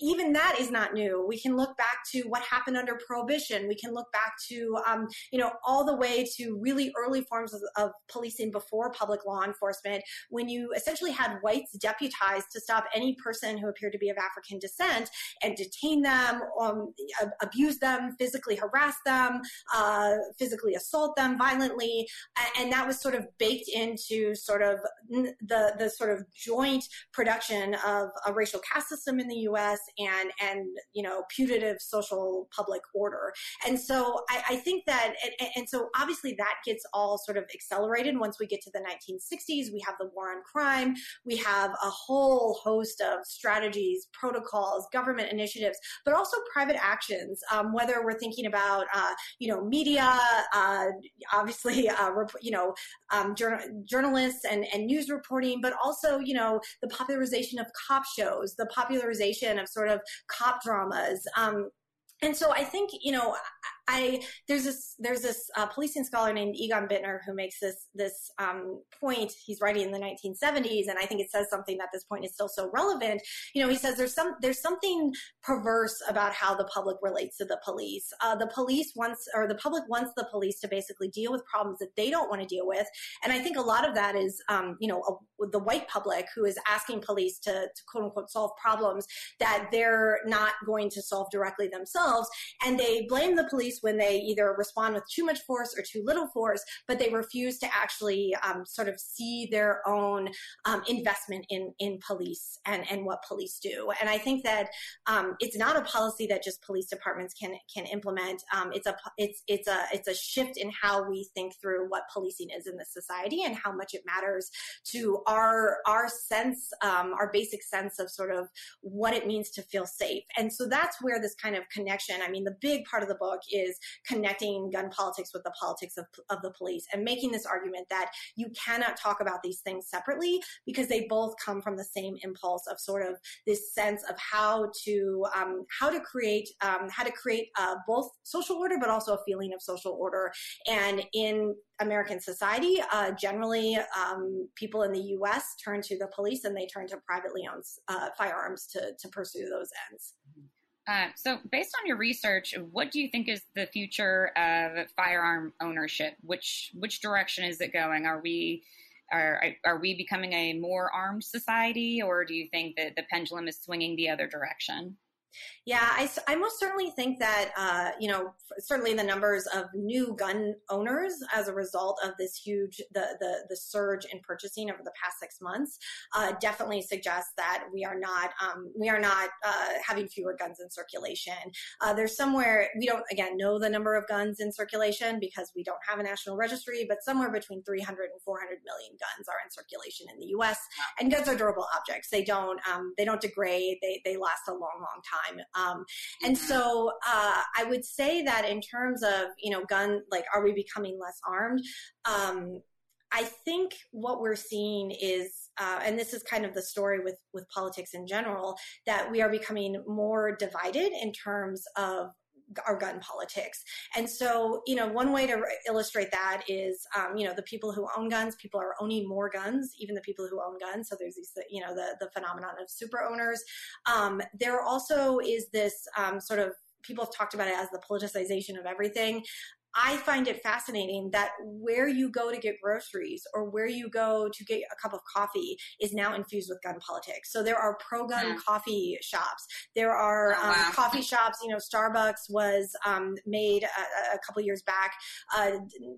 even that is not new. We can look back to what happened under Prohibition. We can look back to, um, you know, all the way to really early forms of, of policing before public law enforcement, when you essentially had whites deputized to stop any person who appeared to be of African descent and detain them, um, abuse them, physically harass them, uh, physically assault them violently. And that was sort of baked into sort of the, the sort of joint production of a racial caste system in the US and, and, you know, putative social public order. And so I, I think that, and, and so obviously that gets all sort of accelerated once we get to the 1960s. We have the war on crime. We have a whole host of strategies, protocols, government government initiatives, but also private actions. Um, whether we're thinking about, uh, you know, media, uh, obviously, uh, you know, um, journal- journalists and, and news reporting, but also, you know, the popularization of cop shows, the popularization of sort of cop dramas. Um, and so I think, you know, I there's this there's this uh, policing scholar named Egon Bittner who makes this this um, point. He's writing in the 1970s, and I think it says something that this point is still so relevant. You know, he says there's some there's something perverse about how the public relates to the police. Uh, the police wants or the public wants the police to basically deal with problems that they don't want to deal with, and I think a lot of that is um, you know a, the white public who is asking police to, to quote unquote solve problems that they're not going to solve directly themselves, and they blame the police police when they either respond with too much force or too little force, but they refuse to actually um, sort of see their own um, investment in in police and and what police do. And I think that um, it's not a policy that just police departments can can implement. Um, it's a it's it's a it's a shift in how we think through what policing is in the society and how much it matters to our our sense, um, our basic sense of sort of what it means to feel safe. And so that's where this kind of connection. I mean, the big part of the book is is connecting gun politics with the politics of, of the police and making this argument that you cannot talk about these things separately because they both come from the same impulse of sort of this sense of how to um, how to create um, how to create uh, both social order but also a feeling of social order and in American society, uh, generally, um, people in the U.S. turn to the police and they turn to privately owned uh, firearms to to pursue those ends. Uh, so, based on your research, what do you think is the future of firearm ownership? Which which direction is it going? Are we are are we becoming a more armed society, or do you think that the pendulum is swinging the other direction? Yeah, I, I most certainly think that, uh, you know, certainly the numbers of new gun owners as a result of this huge, the, the, the surge in purchasing over the past six months, uh, definitely suggests that we are not, um, we are not uh, having fewer guns in circulation. Uh, there's somewhere, we don't, again, know the number of guns in circulation because we don't have a national registry, but somewhere between 300 and 400 million guns are in circulation in the U.S. And guns are durable objects. They don't, um, they don't degrade. They, they last a long, long time. Um, and so uh, I would say that in terms of, you know, gun, like, are we becoming less armed? Um, I think what we're seeing is, uh, and this is kind of the story with with politics in general, that we are becoming more divided in terms of our gun politics. And so, you know, one way to illustrate that is, um, you know, the people who own guns, people are owning more guns, even the people who own guns. So there's these, you know, the, the phenomenon of super owners. Um, there also is this um, sort of people have talked about it as the politicization of everything. I find it fascinating that where you go to get groceries or where you go to get a cup of coffee is now infused with gun politics. So there are pro gun mm. coffee shops. There are oh, um, coffee shops. You know, Starbucks was um, made a, a, couple years back, uh,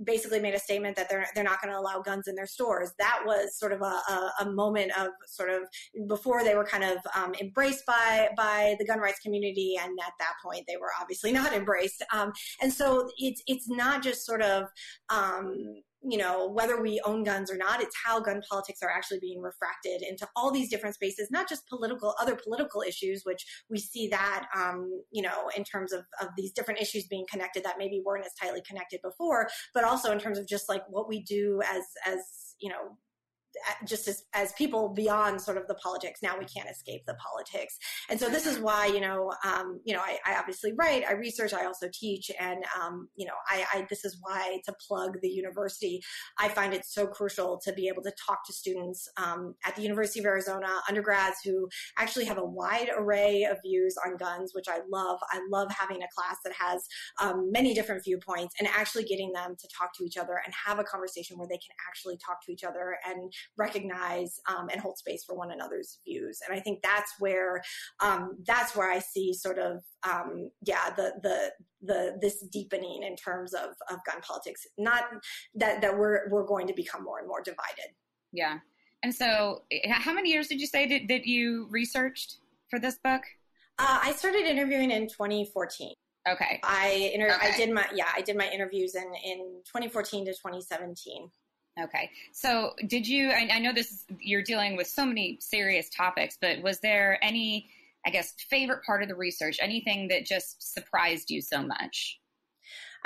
basically made a statement that they're they're not going to allow guns in their stores. That was sort of a, a, a moment of sort of before they were kind of um, embraced by by the gun rights community, and at that point they were obviously not embraced. Um, and so it's it's it's not just sort of um, you know whether we own guns or not it's how gun politics are actually being refracted into all these different spaces not just political other political issues which we see that um, you know in terms of, of these different issues being connected that maybe weren't as tightly connected before but also in terms of just like what we do as as you know just as, as people beyond sort of the politics. Now we can't escape the politics. And so this is why you know um, you know I, I, obviously write i research i also teach. And um, you know I, I, this is why to plug the university i find it so crucial to be able to talk to students um, at the university of arizona undergrads who actually have a wide array of views on guns which i love. I love having a class that has um, many different viewpoints and actually getting them to talk to each other and have a conversation where they can actually talk to each other and recognize um, and hold space for one another's views. And I think that's where um, that's where I see sort of um, yeah the the the this deepening in terms of of gun politics. Not that that we're we're going to become more and more divided. Yeah. And so, how many years did you say that, that you researched for this book? Uh, I started interviewing in 2014. Okay. I inter- okay. I did my yeah I did my interviews in in 2014 to 2017. Okay. So, did you? I, I know this. You're dealing with so many serious topics, but was there any, I guess, favorite part of the research? Anything that just surprised you so much?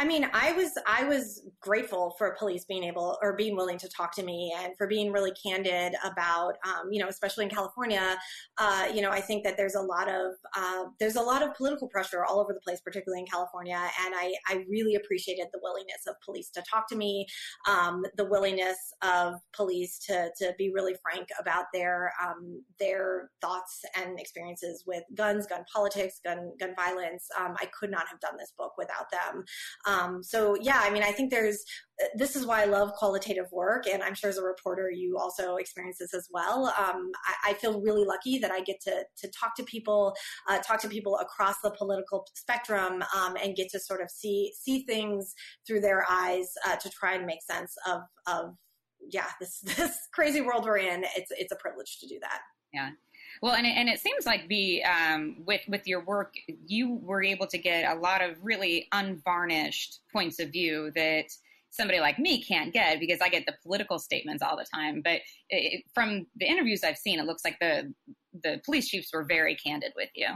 I mean, I was I was grateful for police being able or being willing to talk to me and for being really candid about, um, you know, especially in California. Uh, you know, I think that there's a lot of uh, there's a lot of political pressure all over the place, particularly in California, and I I really appreciated the willingness of police to talk to me, um, the willingness of police to to be really frank about their um, their thoughts and experiences with guns, gun politics, gun gun violence. Um, I could not have done this book without them. Um, so yeah, I mean, I think there's this is why I love qualitative work, and I'm sure as a reporter you also experience this as well. Um, I, I, feel really lucky that I get to to talk to people, uh, talk to people across the political spectrum, um, and get to sort of see see things through their eyes uh, to try and make sense of of yeah this this crazy world we're in. It's it's a privilege to do that. Yeah. Well, and it, and it seems like the um, with with your work, you were able to get a lot of really unvarnished points of view that somebody like me can't get because I get the political statements all the time. But it, from the interviews I've seen, it looks like the the police chiefs were very candid with you.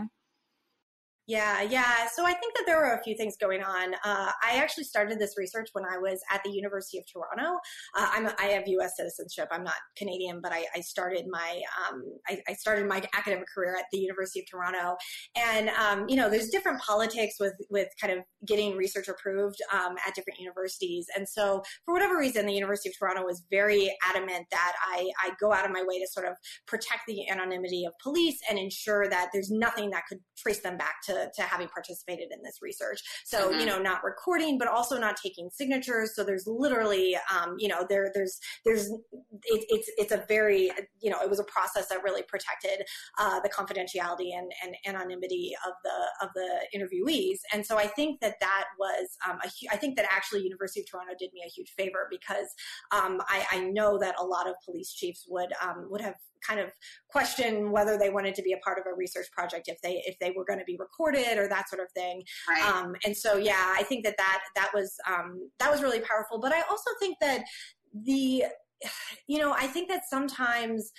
Yeah, yeah. So I think that there were a few things going on. Uh, I actually started this research when I was at the University of Toronto. Uh, I'm I have U.S. citizenship. I'm not Canadian, but I, I started my um, I, I, started my academic career at the University of Toronto. And um, you know, there's different politics with with kind of getting research approved um, at different universities. And so, for whatever reason, the University of Toronto was very adamant that I I go out of my way to sort of protect the anonymity of police and ensure that there's nothing that could trace them back to to, having participated in this research. So, mm-hmm. you know, not recording, but also not taking signatures. So there's literally, um, you know, there, there's, there's, it, it's, it's a very, you know, it was a process that really protected uh, the confidentiality and, and anonymity of the, of the interviewees. And so I think that that was, um, a, I think that actually University of Toronto did me a huge favor because um, I, I know that a lot of police chiefs would, um, would have kind of question whether they wanted to be a part of a research project if they if they were going to be recorded or that sort of thing. Right. Um, and so yeah, I think that that that was um, that was really powerful. But I also think that the you know I think that sometimes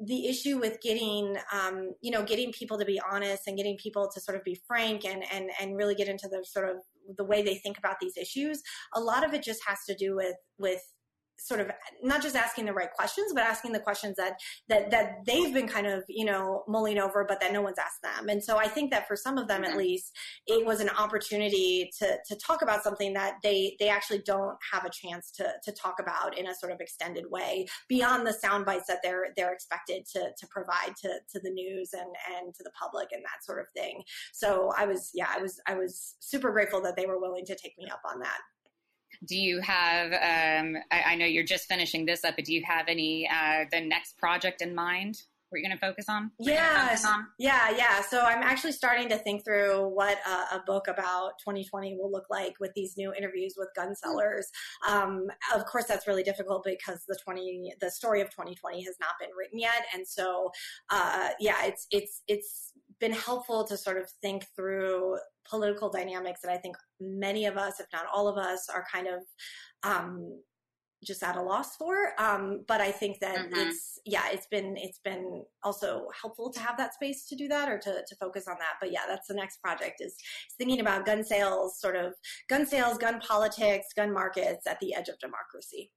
the issue with getting um, you know getting people to be honest and getting people to sort of be frank and and and really get into the sort of the way they think about these issues a lot of it just has to do with with sort of not just asking the right questions, but asking the questions that that that they've been kind of you know mulling over, but that no one's asked them. And so I think that for some of them, mm-hmm. at least, it was an opportunity to to talk about something that they they actually don't have a chance to to talk about in a sort of extended way beyond the sound bites that they're they're expected to to provide to to the news and and to the public and that sort of thing. So I was yeah I was I was super grateful that they were willing to take me up on that do you have um, I, I, know you're just finishing this up but do you have any uh, the next project in mind what you're going to focus on? Yeah yeah. Yeah so i'm actually starting to think through what a, a, book about 2020 will look like with these new interviews with gun sellers. Um, of course that's really difficult because the 20 the story of 2020 has not been written yet. And so uh, yeah it's it's it's been helpful to sort of think through political dynamics that I think many of us, if not all of us, are kind of um, just at a loss for. Um, but I think that mm-hmm. it's yeah, it's been it's been also helpful to have that space to do that or to to focus on that. But yeah, that's the next project is, is thinking about gun sales, sort of gun sales, gun politics, gun markets at the edge of democracy.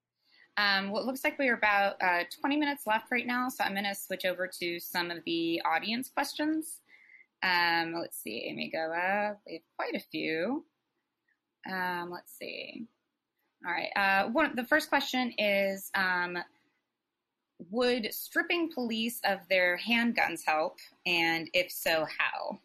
Um, well, it looks like we're about uh, 20 minutes left right now, so I'm going to switch over to some of the audience questions. Um, let's see, Amy Goa. We have quite a few. Um, let's see. All right. Uh, one, the first question is um, Would stripping police of their handguns help? And if so, how?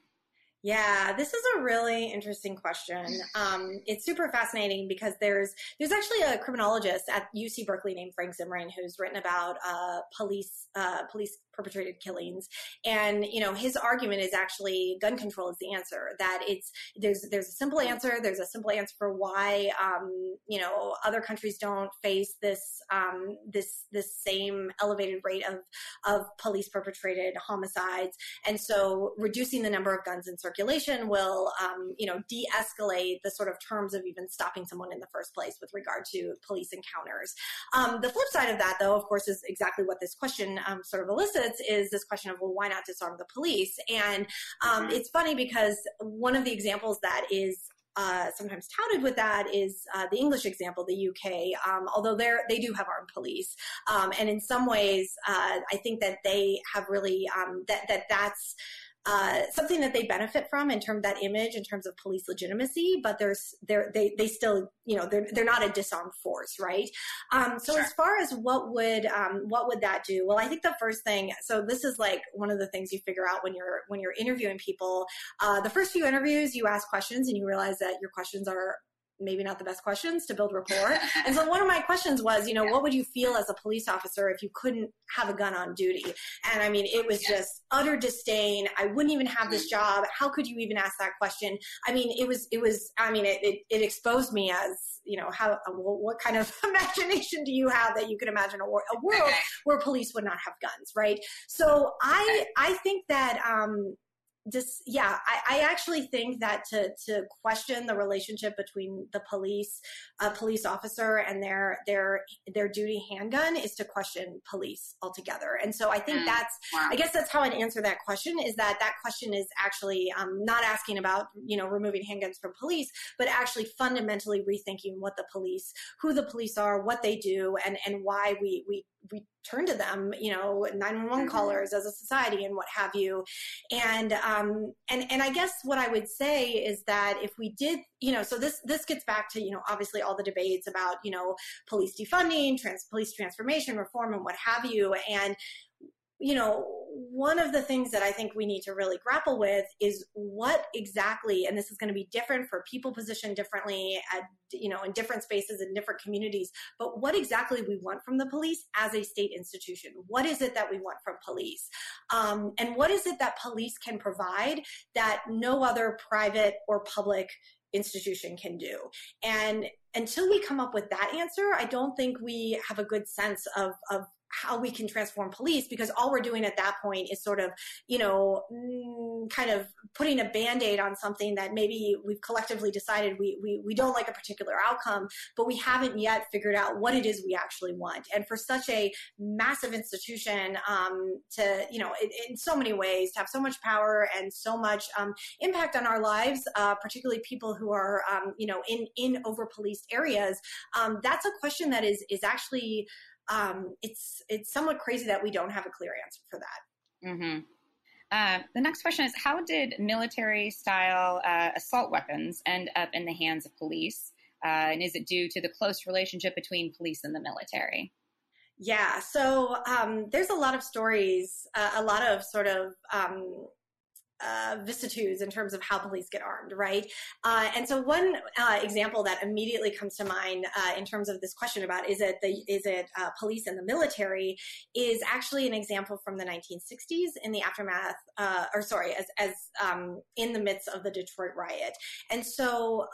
Yeah, this is a really interesting question. Um, it's super fascinating because there's there's actually a criminologist at UC Berkeley named Frank Zimring who's written about uh, police uh, police perpetrated killings. And, you know, his argument is actually gun control is the answer, that it's, there's, there's a simple answer. There's a simple answer for why, um, you know, other countries don't face this, um, this, this same elevated rate of, of police perpetrated homicides. And so reducing the number of guns in circulation will, um, you know, de-escalate the sort of terms of even stopping someone in the first place with regard to police encounters. Um, the flip side of that, though, of course, is exactly what this question um, sort of elicits is this question of, well, why not disarm the police? And um, it's funny because one of the examples that is uh, sometimes touted with that is uh, the English example, the UK. Um, although they they do have armed police, um, and in some ways, uh, I think that they have really um, that that that's uh, something that they benefit from in terms of that image in terms of police legitimacy but there's they're, they they still you know they're, they're not a disarmed force right? Um, so sure. as far as what would um, what would that do? Well i think the first thing so this is like one of the things you figure out when you're when you're interviewing people. Uh, the first few interviews you ask questions and you realize that your questions are maybe not the best questions to build rapport. and so one of my questions was, you know, what would you feel as a police officer if you couldn't have a gun on duty? And I mean, it was just utter disdain. I wouldn't even have this mm-hmm. job. How could you even ask that question? I mean, it was, it was, I mean, it, it, it exposed me as, you know, how, what kind of imagination do you have that you could imagine a, a world where police would not have guns, right? So I, I think that, um, just yeah I, I, actually think that to to question the relationship between the police a police officer and their their their duty handgun is to question police altogether and so i think mm. that's wow. i guess that's how i'd answer that question is that that question is actually um, not asking about you know removing handguns from police but actually fundamentally rethinking what the police who the police are what they do and and why we we we turn to them, you know, 911 mm-hmm. callers as a society and what have you. And, um, and, and I guess what I would say is that if we did, you know, so this, this gets back to, you know, obviously all the debates about, you know, police defunding, trans, police transformation, reform and what have you. And you know, one of the things that I think we need to really grapple with is what exactly, and this is going to be different for people positioned differently at, you know, in different spaces in different communities, but what exactly we want from the police as a state institution. What is it that we want from police? Um, and what is it that police can provide that no other private or public institution can do. And until we come up with that answer, I don't think we have a good sense of, of how we can transform police because all we're doing at that point is sort of, you know, mm, kind of putting a band-aid on something that maybe we've collectively decided we, we, we don't like a particular outcome, but we haven't yet figured out what it is we actually want. And for such a massive institution um, to, you know, in, in, so many ways, to have so much power and so much um, impact on our lives, uh, particularly people who are, um, you know, in, in over-policed areas, um, that's a question that is, is actually um, it's it's somewhat crazy that we don't have a clear answer for that. Mm-hmm. Uh, the next question is How did military style uh, assault weapons end up in the hands of police? Uh, and is it due to the close relationship between police and the military? Yeah, so um, there's a lot of stories, uh, a lot of sort of um, uh, vicissitudes in terms of how police get armed, right? Uh, and so one uh, example that immediately comes to mind uh, in terms of this question about is it the is it uh, police and the military is actually an example from the 1960s in the aftermath, uh, or sorry, as as um, in the midst of the Detroit riot. And so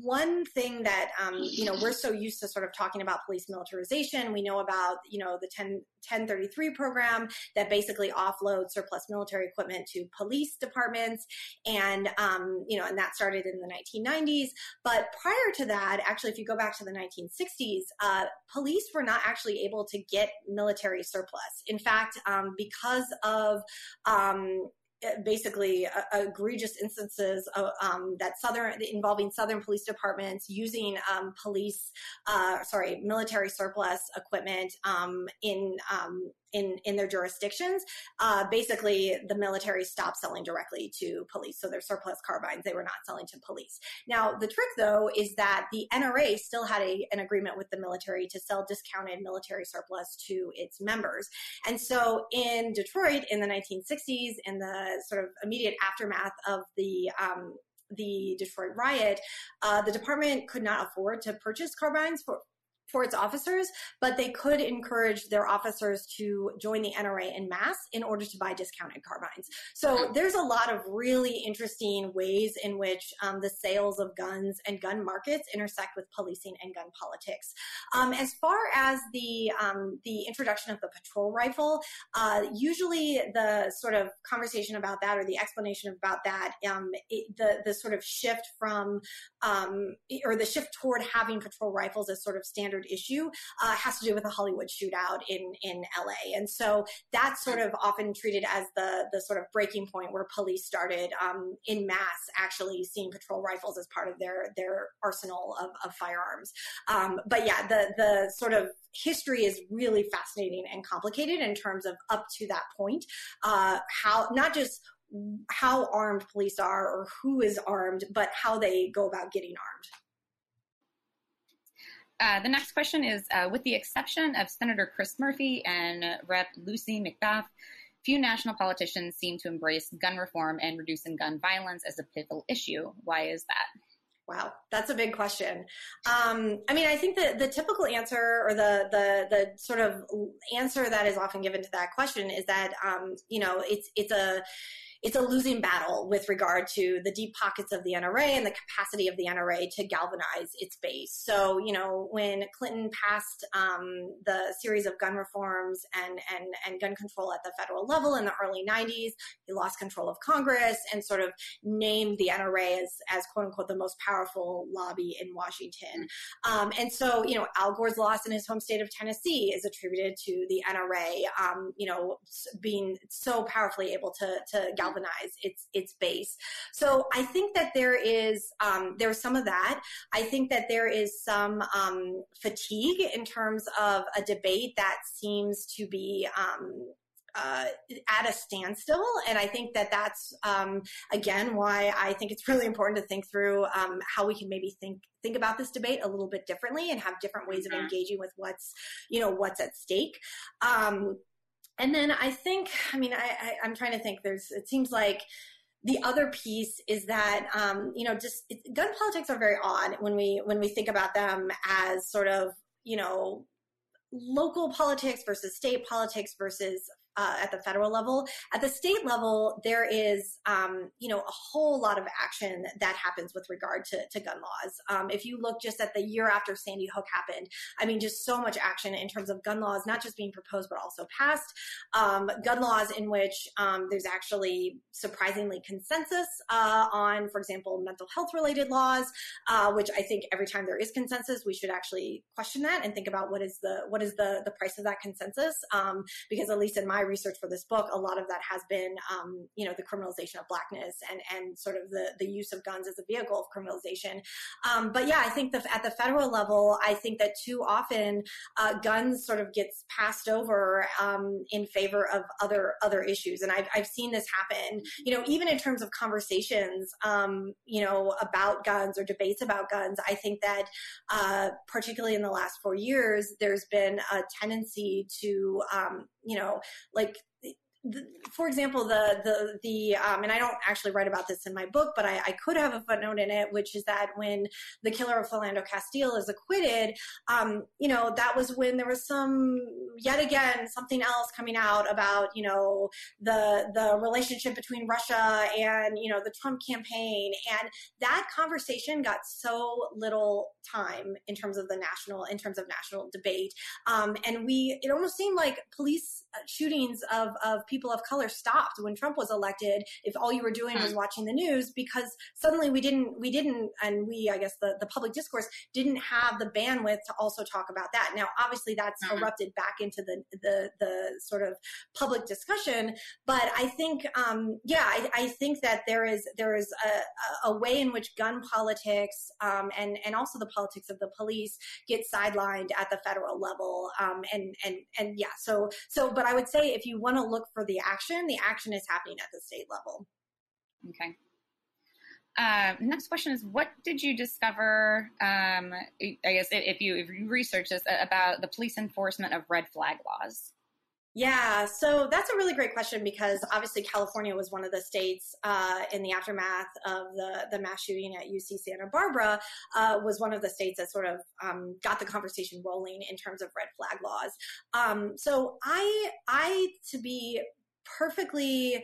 one thing that um, you know we're so used to sort of talking about police militarization, we know about you know the 10 1033 program that basically offloads surplus military equipment to police departments. And, um, you know, and that started in the 1990s. But prior to that, actually, if you go back to the 1960s, uh, police were not actually able to get military surplus. In fact, um, because of um, basically uh, egregious instances of, um, that southern involving southern police departments using um, police uh, sorry military surplus equipment um, in um, in in their jurisdictions, uh, basically the military stopped selling directly to police. So their surplus carbines they were not selling to police. Now the trick though is that the NRA still had a, an agreement with the military to sell discounted military surplus to its members. And so in Detroit in the 1960s, in the sort of immediate aftermath of the um, the Detroit riot, uh, the department could not afford to purchase carbines for, for its officers, but they could encourage their officers to join the NRA in mass in order to buy discounted carbines. So there's a lot of really interesting ways in which um, the sales of guns and gun markets intersect with policing and gun politics. Um, as far as the um, the introduction of the patrol rifle, uh, usually the sort of conversation about that or the explanation about that, um, it, the the sort of shift from um, or the shift toward having patrol rifles as sort of standard issue uh, has to do with a Hollywood shootout in in LA, and so that's sort of often treated as the the sort of breaking point where police started um, in mass actually seeing patrol rifles as part of their their arsenal of, of firearms. Um, but yeah, the the sort of history is really fascinating and complicated in terms of up to that point, uh, how not just how armed police are or who is armed, but how they go about getting armed. Uh, the next question is uh, With the exception of Senator Chris Murphy and Rep. Lucy McBath, few national politicians seem to embrace gun reform and reducing gun violence as a pivotal issue. Why is that? Wow, that's a big question. Um, I mean, I think that the typical answer or the, the the sort of answer that is often given to that question is that um, you know it's it's a it's a losing battle with regard to the deep pockets of the NRA and the capacity of the NRA to galvanize its base. So, you know, when Clinton passed um, the series of gun reforms and, and, and gun control at the federal level in the early 90s, he lost control of Congress and sort of named the NRA as, as quote unquote the most powerful lobby in Washington. Um, and so, you know, Al Gore's loss in his home state of Tennessee is attributed to the NRA, um, you know, being so powerfully able to, to galvanize its, its base. So I think that there is, um, there's some of that. I think that there is some um, fatigue in terms of a debate that seems to be um, uh, at a standstill. And I think that that's um, again why I think it's really important to think through um, how we can maybe think think about this debate a little bit differently and have different ways mm-hmm. of engaging with what's you know what's at stake. Um, and then I think, I mean, I, I, I'm trying to think. There's, it seems like the other piece is that um, you know just it, gun politics are very odd when we when we think about them as sort of you know local politics versus state politics versus uh, at the federal level. At the state level, there is, um, you know, a whole lot of action that happens with regard to, to gun laws. Um, if you look just at the year after Sandy Hook happened, I mean, just so much action in terms of gun laws, not just being proposed, but also passed. Um, gun laws in which um, there's actually surprisingly consensus uh, on, for example, mental health related laws, uh, which I think every time there is consensus, we should actually question that and think about what is the, what is the, the price of that consensus. Um, because at least in my research for this book, a lot of that has been, um, you know, the criminalization of blackness and and sort of the the use of guns as a vehicle of criminalization. Um, but yeah, I think the, at the federal level, I think that too often uh, guns sort of gets passed over um, in favor of other other issues, and I've I've seen this happen. You know, even in terms of conversations, um, you know, about guns or debates about guns, I think that uh, particularly in the last four years, there's been a tendency to um, you know like for example, the the the um, and I don't actually write about this in my book, but I, I, could have a footnote in it, which is that when the killer of Philando Castile is acquitted, um, you know, that was when there was some yet again something else coming out about you know the the relationship between Russia and you know the Trump campaign, and that conversation got so little time in terms of the national in terms of national debate, um, and we it almost seemed like police shootings of of people of color stopped when Trump was elected if all you were doing was hmm. watching the news because suddenly we didn't we didn't and we I guess the, the public discourse didn't have the bandwidth to also talk about that. Now obviously that's mm-hmm. erupted back into the, the the sort of public discussion, but I think um, yeah I, I, think that there is there is a, a way in which gun politics um, and and also the politics of the police get sidelined at the federal level um, and and and yeah so so but I would say if you want to look for for the action, the action is happening at the state level. Okay. Uh, next question is what did you discover um, i guess if you if you research this about the police enforcement of red flag laws yeah, so that's a really great question because obviously California was one of the states uh, in the aftermath of the the mass shooting at UC Santa Barbara uh, was one of the states that sort of um, got the conversation rolling in terms of red flag laws. Um, so I I to be perfectly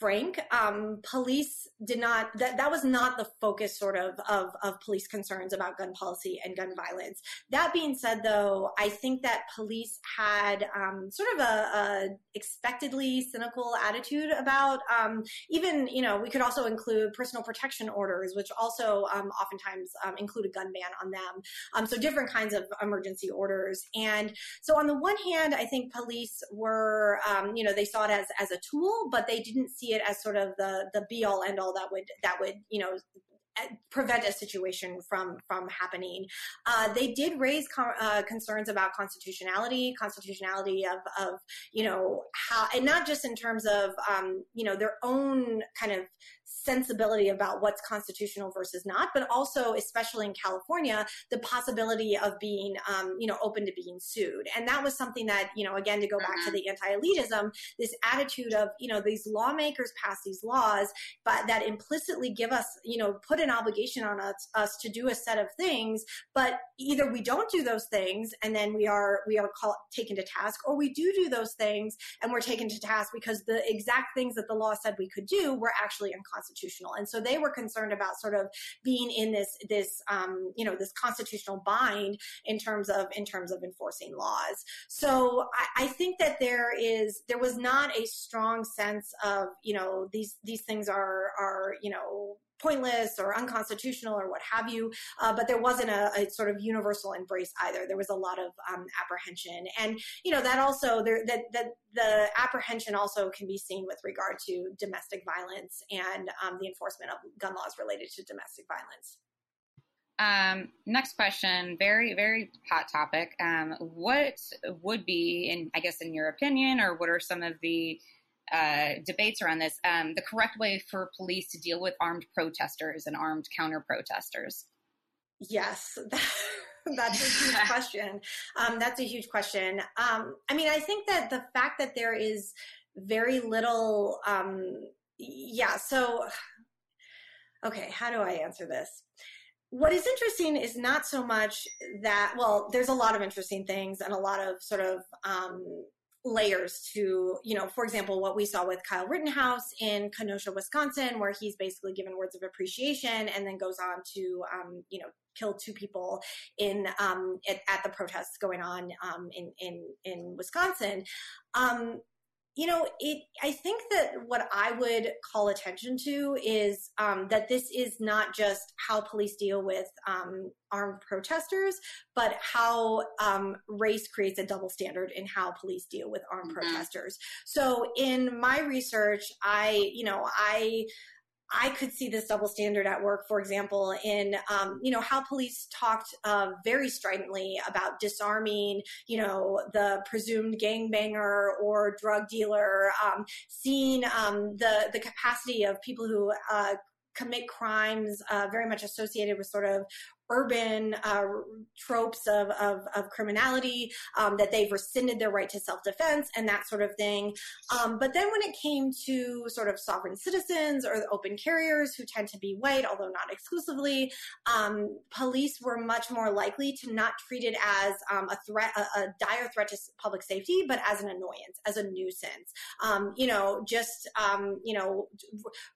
frank, um, police did not that that was not the focus sort of, of of police concerns about gun policy and gun violence. That being said, though, I think that police had um, sort of a, a, expectedly cynical attitude about um, even you know we could also include personal protection orders, which also um, oftentimes um, include a gun ban on them. Um, so different kinds of emergency orders. And so on the one hand, I think police were you know they saw it as as a tool, but they didn't see it as sort of the the be all end all that would that would you know prevent a situation from from happening. Uh, they did raise uh, concerns about constitutionality, constitutionality of of you know how, and not just in terms of um, you know their own kind of sensibility about what's constitutional versus not, but also, especially in California, the possibility of being, um, you know, open to being sued. And that was something that, you know, again, to go back to mm-hmm. the anti-elitism, this attitude of, you know, these lawmakers pass these laws, but that implicitly give us, you know, put an obligation on us, us to do a set of things, but either we don't do those things and then we are we are called, taken to task, or we do do those things and we're taken to task because the exact things that the law said we could do were actually unconstitutional. And so they were concerned about sort of being in this this um, you know this constitutional bind in terms of in terms of enforcing laws. So I, I think that there is there was not a strong sense of you know these these things are are you know pointless or unconstitutional or what have you. Uh, but there wasn't a, a, sort of universal embrace either. There was a lot of um, apprehension, and you know that also there that that the apprehension also can be seen with regard to domestic violence and um, the enforcement of gun laws related to domestic violence. Um, next question, very, very hot topic. Um, what would be, in I guess, in your opinion, or what are some of the uh, debates around this, um, the correct way for police to deal with armed protesters and armed counter protesters? Yes, that's a huge question. Um, that's a huge question. Um, I mean, I think that the fact that there is very little, um, yeah, so, okay, how do I answer this? What is interesting is not so much that, well, there's a lot of interesting things and a lot of sort of um, layers to, you know, for example, what we saw with Kyle Rittenhouse in Kenosha, Wisconsin, where he's basically given words of appreciation and then goes on to, um, you know, kill two people in um, at, at, the protests going on um, in in in Wisconsin. Um, you know, it. I think that what I would call attention to is um, that this is not just how police deal with um, armed protesters, but how um, race creates a double standard in how police deal with armed mm-hmm. protesters. So, in my research, I, you know, I I could see this double standard at work, for example, in um, you know how police talked uh, very stridently about disarming, you know, the presumed gangbanger or drug dealer, um, seeing um, the the capacity of people who uh, commit crimes uh, very much associated with sort of urban uh, tropes of, of, of criminality, um, that they've rescinded their right to self defense and that sort of thing. Um, but then when it came to sort of sovereign citizens or open carriers who tend to be white, although not exclusively, um, police were much more likely to not treat it as um, a threat, a, a, dire threat to public safety, but as an annoyance, as a nuisance. Um, you know, just, um, you know,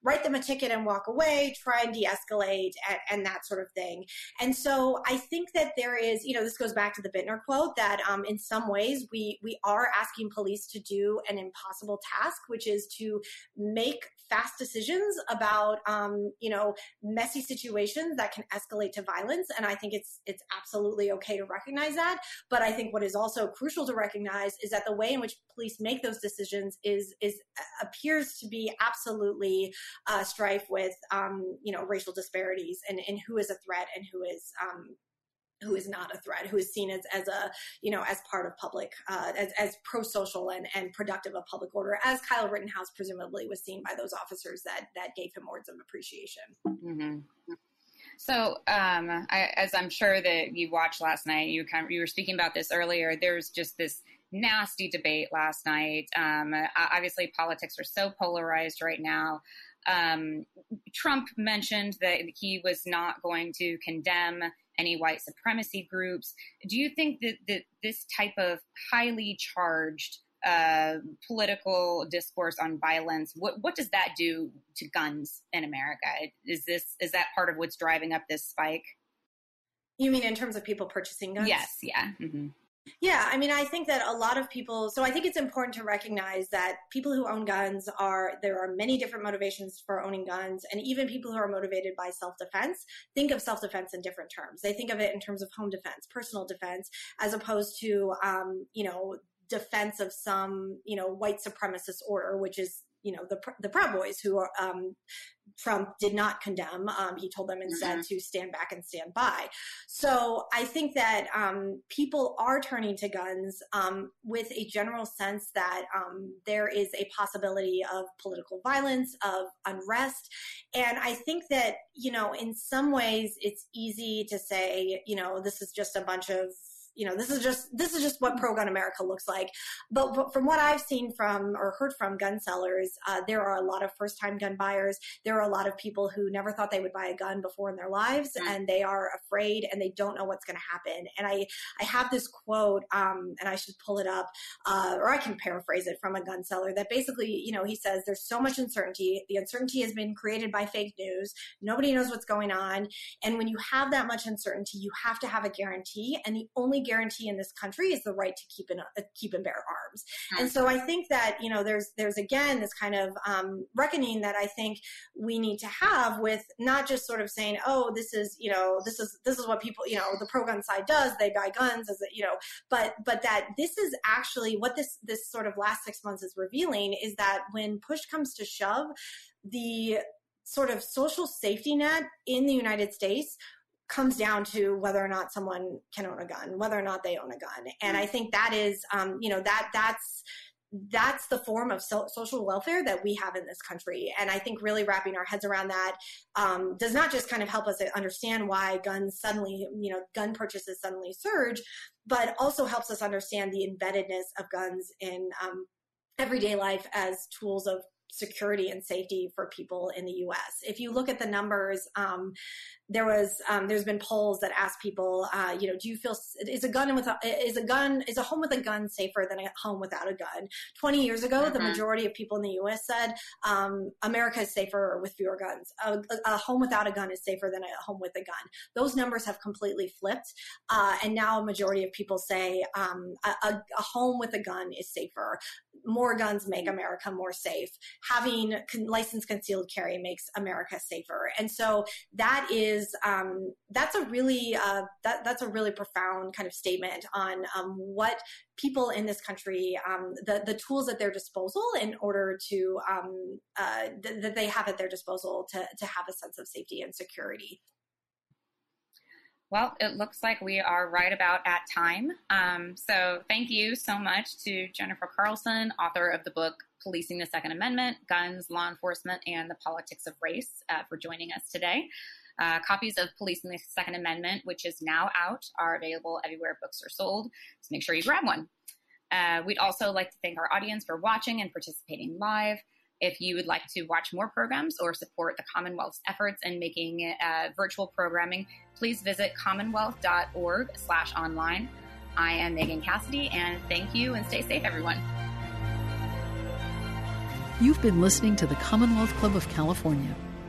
write them a ticket and walk away, try and de escalate and, and that sort of thing. And so I think that there is, you know, this goes back to the Bittner quote that um, in some ways we we are asking police to do an impossible task, which is to make fast decisions about um, you know messy situations that can escalate to violence. And I think it's it's absolutely okay to recognize that. But I think what is also crucial to recognize is that the way in which police make those decisions is is appears to be absolutely uh, strife with um, you know racial disparities and, and who is a threat and who is is um, who is not a threat, who is seen as, as a, you know, as part of public, uh, as, as pro-social and, and productive of public order, as Kyle Rittenhouse presumably was seen by those officers that, that gave him words of appreciation. Mm-hmm. So, um, I, as I'm sure that you watched last night, you kind of, you were speaking about this earlier. There's just this nasty debate last night. Um, obviously, politics are so polarized right now. Um, Trump mentioned that he was not going to condemn any white supremacy groups. Do you think that, that this type of highly charged uh, political discourse on violence, what what does that do to guns in America? Is this is that part of what's driving up this spike? You mean in terms of people purchasing guns? Yes. Yeah. Mm-hmm. Yeah, I mean, I think that a lot of people, so I think it's important to recognize that people who own guns are, there are many different motivations for owning guns. And even people who are motivated by self defense think of self defense in different terms. They think of it in terms of home defense, personal defense, as opposed to, um, you know, defense of some, you know, white supremacist order, which is you know the the Proud Boys who are um, Trump did not condemn. Um, he told them instead mm-hmm. to stand back and stand by. So I think that um, people are turning to guns um, with a general sense that um, there is a possibility of political violence, of unrest. And I think that, you know, in some ways it's easy to say, you know, this is just a bunch of you know, this is just, this is just what pro gun America looks like. But, but, from what I've seen from or heard from gun sellers, uh, there are a lot of first time gun buyers. There are a lot of people who never thought they would buy a gun before in their lives mm-hmm. and they are afraid and they don't know what's going to happen. And I, I have this quote, um, and I should pull it up, uh, or I can paraphrase it from a gun seller that basically, you know, he says there's so much uncertainty. The uncertainty has been created by fake news. Nobody knows what's going on. And when you have that much uncertainty, you have to have a guarantee. And the only guarantee in this country is the right to keep and uh, keep and bear arms. Mm-hmm. And so I think that you know there's there's again this kind of um, reckoning that I think we need to have with not just sort of saying oh this is you know this is this is what people you know the pro gun side does they buy guns as a, you know but but that this is actually what this this sort of last six months is revealing is that when push comes to shove the sort of social safety net in the United States comes down to whether or not someone can own a gun, whether or not they own a gun. And I think that is, um, you know, that that's that's the form of so- social welfare that we have in this country. And I think really wrapping our heads around that um, does not just kind of help us understand why guns suddenly, you know, gun purchases suddenly surge, but also helps us understand the embeddedness of guns in um, everyday life as tools of security and safety for people in the U.S. If you look at the numbers, um, there was um, there's been polls that ask people, uh, you know, do you feel is a gun with a, is a gun is a home with a gun safer than a home without a gun? Twenty years ago, mm-hmm. the majority of people in the U.S. said um, America is safer with fewer guns. A, a, home without a gun is safer than a home with a gun. Those numbers have completely flipped, uh, and now a majority of people say um, a, a, home with a gun is safer. More guns make America more safe. Having con- licensed concealed carry makes America safer, and so that is is um, that's a really uh, that that's a really profound kind of statement on um, what people in this country um, the the tools at their disposal in order to um, uh, th- that they have at their disposal to to have a sense of safety and security. Well, it looks like we are right about at time. Um, so, thank you so much to Jennifer Carlson, author of the book Policing the Second Amendment Guns, Law Enforcement, and the Politics of Race, uh, for joining us today. Uh, copies of Policing the Second Amendment, which is now out, are available everywhere books are sold. So make sure you grab one. Uh, we'd also like to thank our audience for watching and participating live. If you would like to watch more programs or support the Commonwealth's efforts in making uh, virtual programming, please visit commonwealth.org slash online. I am Megan Cassidy, and thank you and stay safe, everyone. You've been listening to the Commonwealth Club of California.